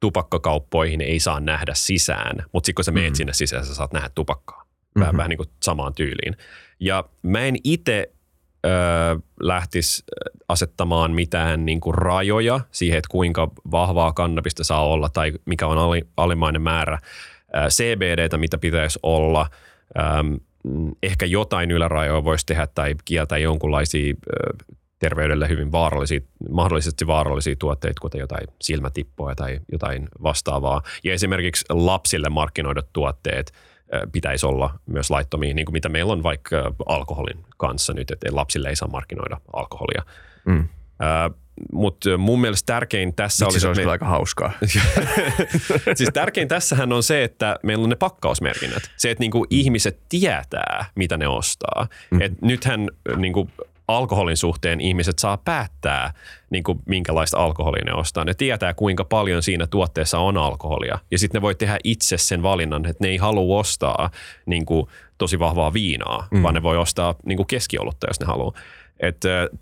tupakkakauppoihin ei saa nähdä sisään, mutta sitten kun sä meet mm. sinne sisään, sä saat nähdä tupakkaa. Vähän, mm-hmm. vähän niin kuin samaan tyyliin. Ja mä en itse öö, lähtisi asettamaan mitään niin kuin rajoja siihen, että kuinka vahvaa kannabista saa olla tai mikä on ali, alimmainen määrä CBDtä, mitä pitäisi olla. Ehkä jotain ylärajoja voisi tehdä tai kieltää jonkunlaisia terveydelle hyvin vaarallisia, mahdollisesti vaarallisia tuotteita, kuten jotain silmätippoja tai jotain vastaavaa. Ja esimerkiksi lapsille markkinoidut tuotteet – pitäisi olla myös laittomia, niin kuin mitä meillä on vaikka alkoholin kanssa nyt, että lapsille ei saa markkinoida alkoholia. Mm. Äh, Mutta mun mielestä tärkein tässä Itse oli... se olisi me... aika hauskaa. siis tärkein tässähän on se, että meillä on ne pakkausmerkinnät. Se, että niinku ihmiset tietää, mitä ne ostaa. Mm. Et nythän niinku alkoholin suhteen ihmiset saa päättää, niin kuin minkälaista alkoholia ne ostaa. Ne tietää, kuinka paljon siinä tuotteessa on alkoholia. Ja sitten ne voi tehdä itse sen valinnan, että ne ei halua ostaa niin kuin, tosi vahvaa viinaa, mm. vaan ne voi ostaa niin kuin keskiolutta, jos ne haluaa.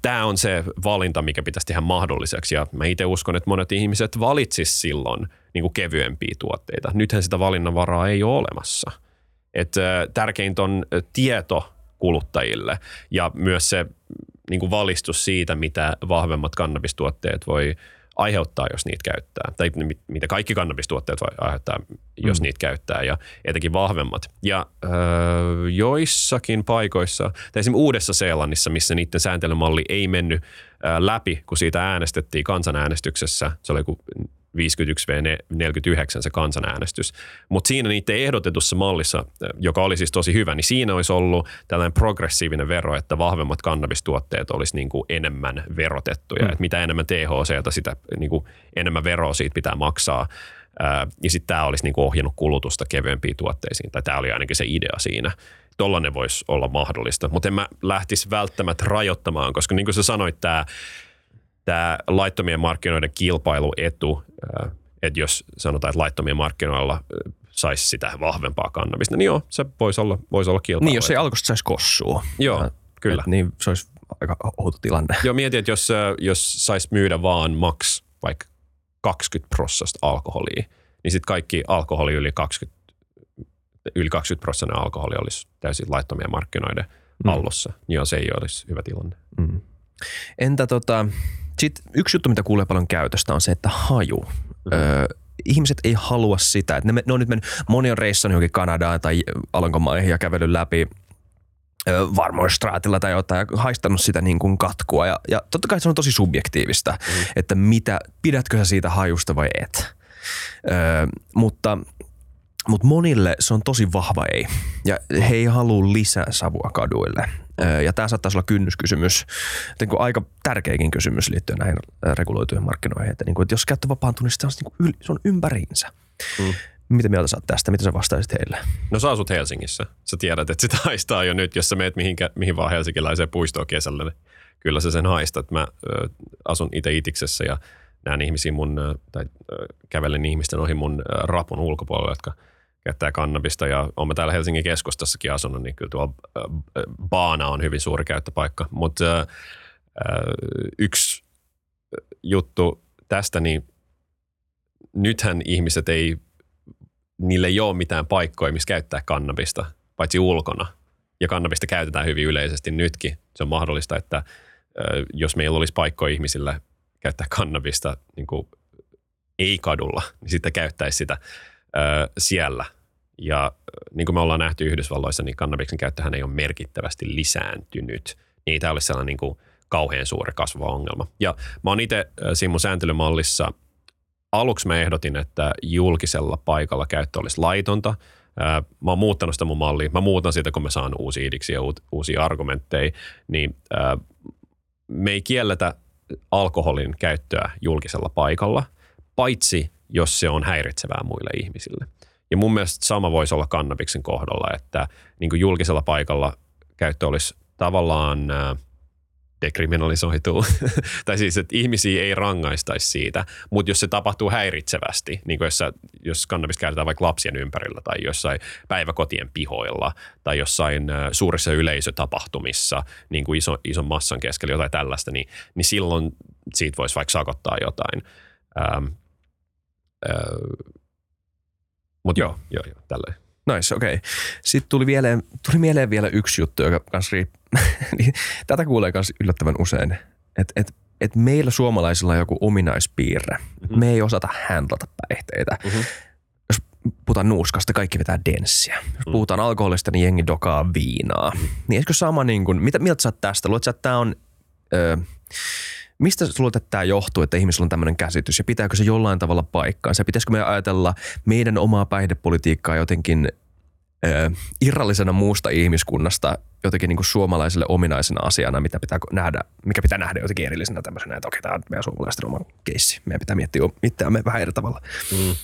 Tämä on se valinta, mikä pitäisi tehdä mahdolliseksi. Ja mä itse uskon, että monet ihmiset valitsis silloin niin kuin kevyempiä tuotteita. Nythän sitä valinnanvaraa ei ole olemassa. Et, tärkeintä on tieto kuluttajille ja myös se niin kuin valistus siitä, mitä vahvemmat kannabistuotteet voi aiheuttaa, jos niitä käyttää. Tai mitä kaikki kannabistuotteet voi aiheuttaa, jos mm. niitä käyttää, ja etenkin vahvemmat. Ja öö, joissakin paikoissa, tai esimerkiksi Uudessa-Seelannissa, missä niiden sääntelymalli ei mennyt öö, läpi, kun siitä äänestettiin kansanäänestyksessä, se oli 51v49 se kansanäänestys. Mutta siinä niiden ehdotetussa mallissa, joka oli siis tosi hyvä, niin siinä olisi ollut tällainen progressiivinen vero, että vahvemmat kannabistuotteet olisi niin kuin enemmän verotettuja. Mm. Että mitä enemmän THC, sitä niin kuin enemmän veroa siitä pitää maksaa. ja sitten tämä olisi niin kuin ohjannut kulutusta kevyempiin tuotteisiin, tai tämä oli ainakin se idea siinä. Tollainen voisi olla mahdollista, mutta en mä lähtisi välttämättä rajoittamaan, koska niin kuin sä sanoit, tämä tämä laittomien markkinoiden kilpailuetu, että jos sanotaan, että laittomien markkinoilla saisi sitä vahvempaa kannabista, niin joo, se voisi olla, voisi olla kilpailu. Niin, jos ei alkosta saisi kossua. Joo, ja, kyllä. Et, niin se olisi aika outo tilanne. Joo, mietin, että jos, jos saisi myydä vaan maks vaikka 20 prosenttia alkoholia, niin sitten kaikki alkoholi yli 20, yli 20 prosenttia alkoholi olisi täysin laittomia markkinoiden Mm. allossa. Joo, se ei olisi hyvä tilanne. Mm. Entä tota, sit yksi juttu, mitä kuulee paljon käytöstä on se, että haju. Mm. Öö, ihmiset ei halua sitä. Että ne, ne on nyt mennyt, moni on reissannut johonkin Kanadaan tai Alankomaihin ja kävellyt läpi varmoistraatilla tai jotain ja haistanut sitä niin kuin katkua. Ja, ja totta kai se on tosi subjektiivista, mm. että mitä, pidätkö sä siitä hajusta vai et. Öö, mutta, mutta monille se on tosi vahva ei. Ja he ei halua lisää savua kaduille. Ja tämä saattaisi olla kynnyskysymys, niin kuin aika tärkeäkin kysymys liittyen näihin reguloituihin markkinoihin. Että, niin kuin, että jos käyttö vapaantuu, niin se on, niin kuin, se on ympäriinsä. Mm. Mitä mieltä sä oot tästä? Mitä sä vastaisit heille? No sä asut Helsingissä. Sä tiedät, että sitä haistaa jo nyt, jos sä meet mihinkä, mihin vaan helsinkiläiseen puistoon kesällä, niin kyllä sä sen haistat. Mä ö, asun itse Itiksessä ja näen ihmisiä mun, tai ö, kävelen ihmisten ohi mun ö, rapun ulkopuolella, jotka käyttää kannabista. Ja olen täällä Helsingin keskustassakin asunut, niin kyllä tuo ö, Baana on hyvin suuri käyttöpaikka. Mutta yksi juttu tästä, niin nythän ihmiset ei niille ei ole mitään paikkoja, missä käyttää kannabista, paitsi ulkona. Ja kannabista käytetään hyvin yleisesti nytkin. Se on mahdollista, että jos meillä olisi paikkoja ihmisillä käyttää kannabista niin kuin ei kadulla, niin sitten käyttäisi sitä ö, siellä. Ja niin kuin me ollaan nähty Yhdysvalloissa, niin kannabiksen käyttöhän ei ole merkittävästi lisääntynyt. Niin tämä olisi sellainen niin kuin kauhean suuri kasvava ongelma. Ja mä oon itse mun sääntelymallissa – aluksi mä ehdotin, että julkisella paikalla käyttö olisi laitonta. Mä oon muuttanut sitä mun mallia. Mä muutan sitä, kun mä saan uusia idiksiä ja uusia argumentteja. Niin me ei kielletä alkoholin käyttöä julkisella paikalla, paitsi jos se on häiritsevää muille ihmisille. Ja mun mielestä sama voisi olla kannabiksen kohdalla, että niin kuin julkisella paikalla käyttö olisi tavallaan ää, dekriminalisoituu. tai siis, että ihmisiä ei rangaistaisi siitä, mutta jos se tapahtuu häiritsevästi, niin kuin jos, jos kannabis käytetään vaikka lapsien ympärillä tai jossain päiväkotien pihoilla tai jossain äh, suurissa yleisötapahtumissa, niin kuin iso, ison massan keskellä jotain tällaista, niin, niin silloin siitä voisi vaikka sakottaa jotain. Ähm, mutta joo, joo, joo, tälleen. Nice, okei. Okay. Sitten tuli, vielä, tuli mieleen vielä yksi juttu, joka kanssa riip- niin Tätä kuulee myös yllättävän usein. Että et, et meillä suomalaisilla on joku ominaispiirre. Mm-hmm. Me ei osata handlata päihteitä. Mhm. Jos puhutaan nuuskasta, kaikki vetää denssiä. Jos Mm. puhutaan alkoholista, niin jengi dokaa viinaa. Niin eikö sama niin kuin, mitä mieltä sä oot tästä? Luuletko, sä, että tämä on... Ö, Mistä että tämä johtuu, että ihmisillä on tämmöinen käsitys ja pitääkö se jollain tavalla paikkaansa? Pitäisikö me ajatella meidän omaa päihdepolitiikkaa jotenkin ö, irrallisena muusta ihmiskunnasta jotenkin niin kuin suomalaiselle ominaisena asiana, mitä pitää nähdä, mikä pitää nähdä jotenkin erillisenä tämmöisenä, että okei, tämä on meidän suomalaisten oma keissi. Meidän pitää miettiä itseämme vähän eri tavalla. Mm.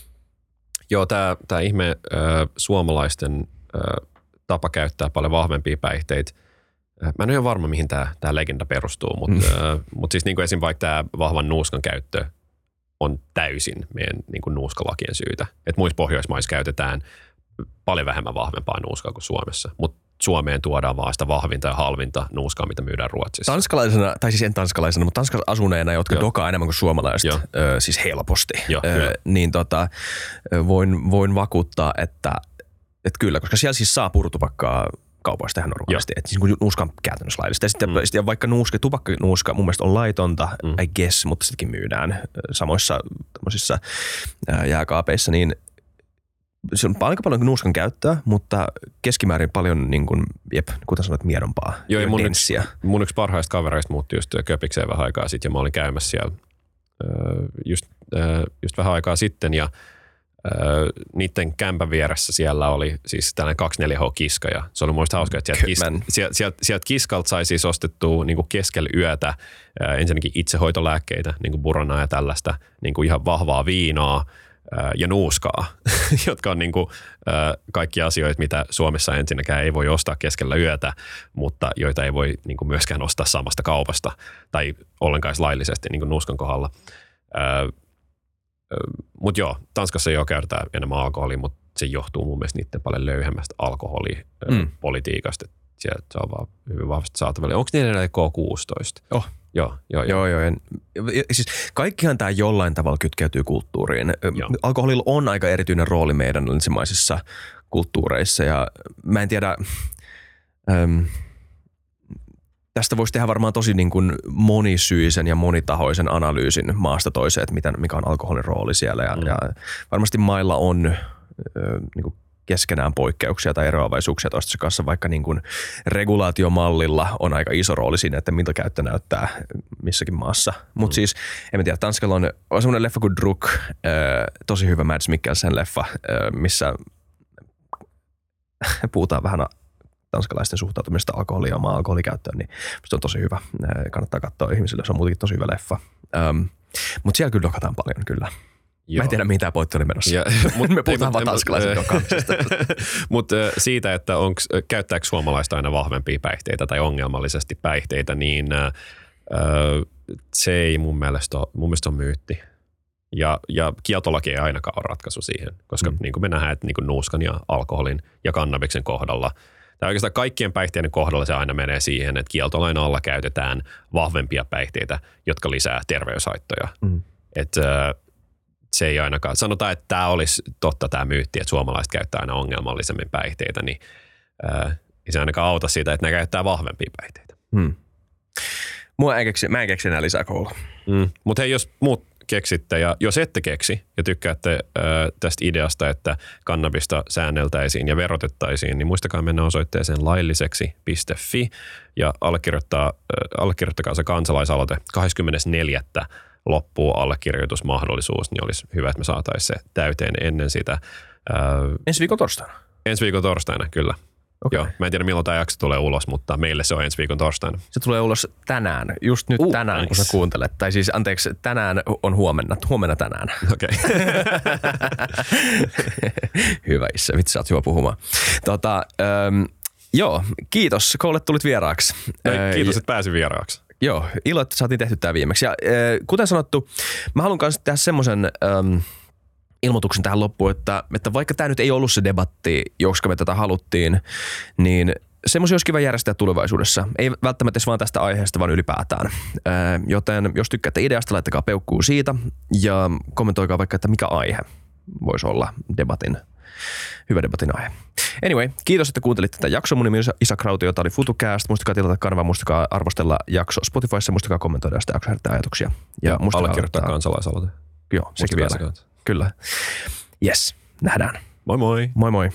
Joo, tämä, ihme äh, suomalaisten äh, tapa käyttää paljon vahvempia päihteitä. Äh, Mä en ole ihan varma, mihin tämä, tämä legenda perustuu, mutta, mm. äh, mutta siis niin kuin esim. vaikka tämä vahvan nuuskan käyttö on täysin meidän niin kuin nuuskalakien syytä. Et muissa Pohjoismaissa käytetään paljon vähemmän vahvempaa nuuskaa kuin Suomessa, mutta Suomeen tuodaan vaan sitä vahvinta ja halvinta nuuskaa, mitä myydään Ruotsissa. Tanskalaisena, tai siis en tanskalaisena, mutta Tanskassa asuneena, jotka Joo. dokaa enemmän kuin suomalaiset, Joo. ö, siis helposti, Joo, ö, niin tota, voin, voin vakuuttaa, että, että kyllä, koska siellä siis saa purutupakkaa kaupoista ihan normaalisti. Että siis kun nuuska on käytännössä laillista. Ja, sitten, mm. ja vaikka nuuska, tupakkanuuska mun mielestä on laitonta, mm. I guess, mutta sittenkin myydään samoissa tämmöisissä jääkaapeissa, niin se on aika paljon nuuskan käyttöä, mutta keskimäärin paljon, niin kuin, jep, kuten sanoit, miedompaa. Joo, ja mun yksi, mun yksi parhaista kavereista muutti just Köpikseen vähän aikaa sitten ja mä olin käymässä siellä just, just vähän aikaa sitten ja öö, niiden kämpän vieressä siellä oli siis tällainen 24H-kiska ja se oli mielestä hauska, että sieltä, kis, sieltä, sieltä, sieltä kiskalta sai siis ostettua niin kuin keskellä yötä öö, ensinnäkin itsehoitolääkkeitä, niin kuin buranaa ja tällaista, niin kuin ihan vahvaa viinaa, öö, ja nuuskaa, jotka on niin kuin, kaikki asioita, mitä Suomessa ensinnäkään ei voi ostaa keskellä yötä, mutta joita ei voi niin kuin myöskään ostaa samasta kaupasta tai ollenkaan laillisesti niin kuin nuuskan kohdalla. Mutta joo, Tanskassa ei ole käytetään enemmän alkoholia, mutta se johtuu mun mielestä niiden paljon löyhemmästä Mm. alkoholipolitiikasta. Sieltä se on vaan hyvin vahvasti saatavilla. Onko niillä edelleen K16? Oh. Joo, joo, joo. Joo, joo. Ja, siis kaikkihan tämä jollain tavalla kytkeytyy kulttuuriin. Joo. Alkoholilla on aika erityinen rooli meidän länsimaisissa kulttuureissa ja mä en tiedä, äm, tästä voisi tehdä varmaan tosi niin kuin monisyisen ja monitahoisen analyysin maasta toiseen, että mitä, mikä on alkoholin rooli siellä. Ja, Mm. ja varmasti mailla on ö, niin kuin keskenään poikkeuksia tai eroavaisuuksia toistensa kanssa, vaikka niin kuin regulaatiomallilla on aika iso rooli siinä, että miltä käyttö näyttää missäkin maassa. Mutta Mm. siis, en mä tiedä, Tanskalla on, on semmoinen leffa kuin Druk, ö, tosi hyvä Mads Mikkelsen leffa, ö, missä puhutaan vähän tanskalaisten suhtautumista alkoholiin ja omaa alkoholikäyttöön, niin se on tosi hyvä. Kannattaa katsoa ihmisille, se on muutenkin tosi hyvä leffa. Um, mutta siellä kyllä dokataan paljon kyllä. Joo. Mä en tiedä, mihin tämä pointti oli menossa. Ja, mut, Me puhutaan vaan tanskalaisen. Mutta siitä, että onks, käyttääkö suomalaista aina vahvempia päihteitä tai ongelmallisesti päihteitä, niin ö, se ei mun mielestä ole, mun mielestä on myytti. Ja, ja kieltolaki ei ainakaan ole ratkaisu siihen, koska mm. niin kuin me nähdään, että niin kuin nuuskan ja alkoholin ja kannabiksen kohdalla, tai oikeastaan kaikkien päihteiden kohdalla se aina menee siihen, että kieltolain alla käytetään vahvempia päihteitä, jotka lisää terveyshaittoja. Mm. Et, se ei ainakaan, sanotaan, että tämä olisi totta tämä myytti, että suomalaiset käyttää aina ongelmallisemmin päihteitä, niin ää, se ainakaan auta siitä, että ne käyttää vahvempia päihteitä. Hmm. Mua en keksi, mä en keksi enää lisää koulua. Mm. Mutta hei, jos muut keksitte ja jos ette keksi ja tykkäätte ää, tästä ideasta, että kannabista säänneltäisiin ja verotettaisiin, niin muistakaa mennä osoitteeseen lailliseksi.fi ja allekirjoittaa, ää, allekirjoittakaa se kansalaisaloite 24 loppuu allekirjoitusmahdollisuus, niin olisi hyvä, että me saataisiin se täyteen ennen sitä. Ää, Ensi viikon torstaina. ensi viikon torstaina, kyllä. Okei. Joo, mä en tiedä milloin tämä jakso tulee ulos, mutta meille se on ensi viikon torstaina. Se tulee ulos tänään, just nyt Uh, tänään, nice. kun sä kuuntelet. Tai siis anteeksi, tänään on huomenna, huomenna tänään. Okei. Hyvä Isse, vitsi sä oot hyvä puhumaan. Tota, ähm, joo, kiitos, olet tulit vieraaksi. Äh, Kiitos, että pääsin vieraaksi. Joo, ilo, että saatiin tehty tämä viimeksi. Ja äh, kuten sanottu, mä haluan myös tehdä semmoisen ähm, ilmoituksen tähän loppuun, että, että vaikka tämä nyt ei ollut se debatti, joska me tätä haluttiin, niin semmoisia olisi kiva järjestää tulevaisuudessa. Ei välttämättä edes vaan tästä aiheesta, vaan ylipäätään. Joten jos tykkäätte ideasta, laittakaa peukkuu siitä ja kommentoikaa vaikka, että mikä aihe voisi olla debatin, hyvä debatin aihe. Anyway, kiitos, että kuuntelitte tätä jaksoa. Mun nimi on Isa Krautio, tämä oli FutuCast. Muistakaa tilata kanava, muistakaa arvostella jakso Spotifyssa, muistakaa kommentoida, jos tämä jakso herättää ajatuksia. Ja muistakaa allekirjoittaa kansalaisaloite. Joo, sekin vielä. kanssa. Kyllä. Yes, nähdään. Moi moi! Moi moi.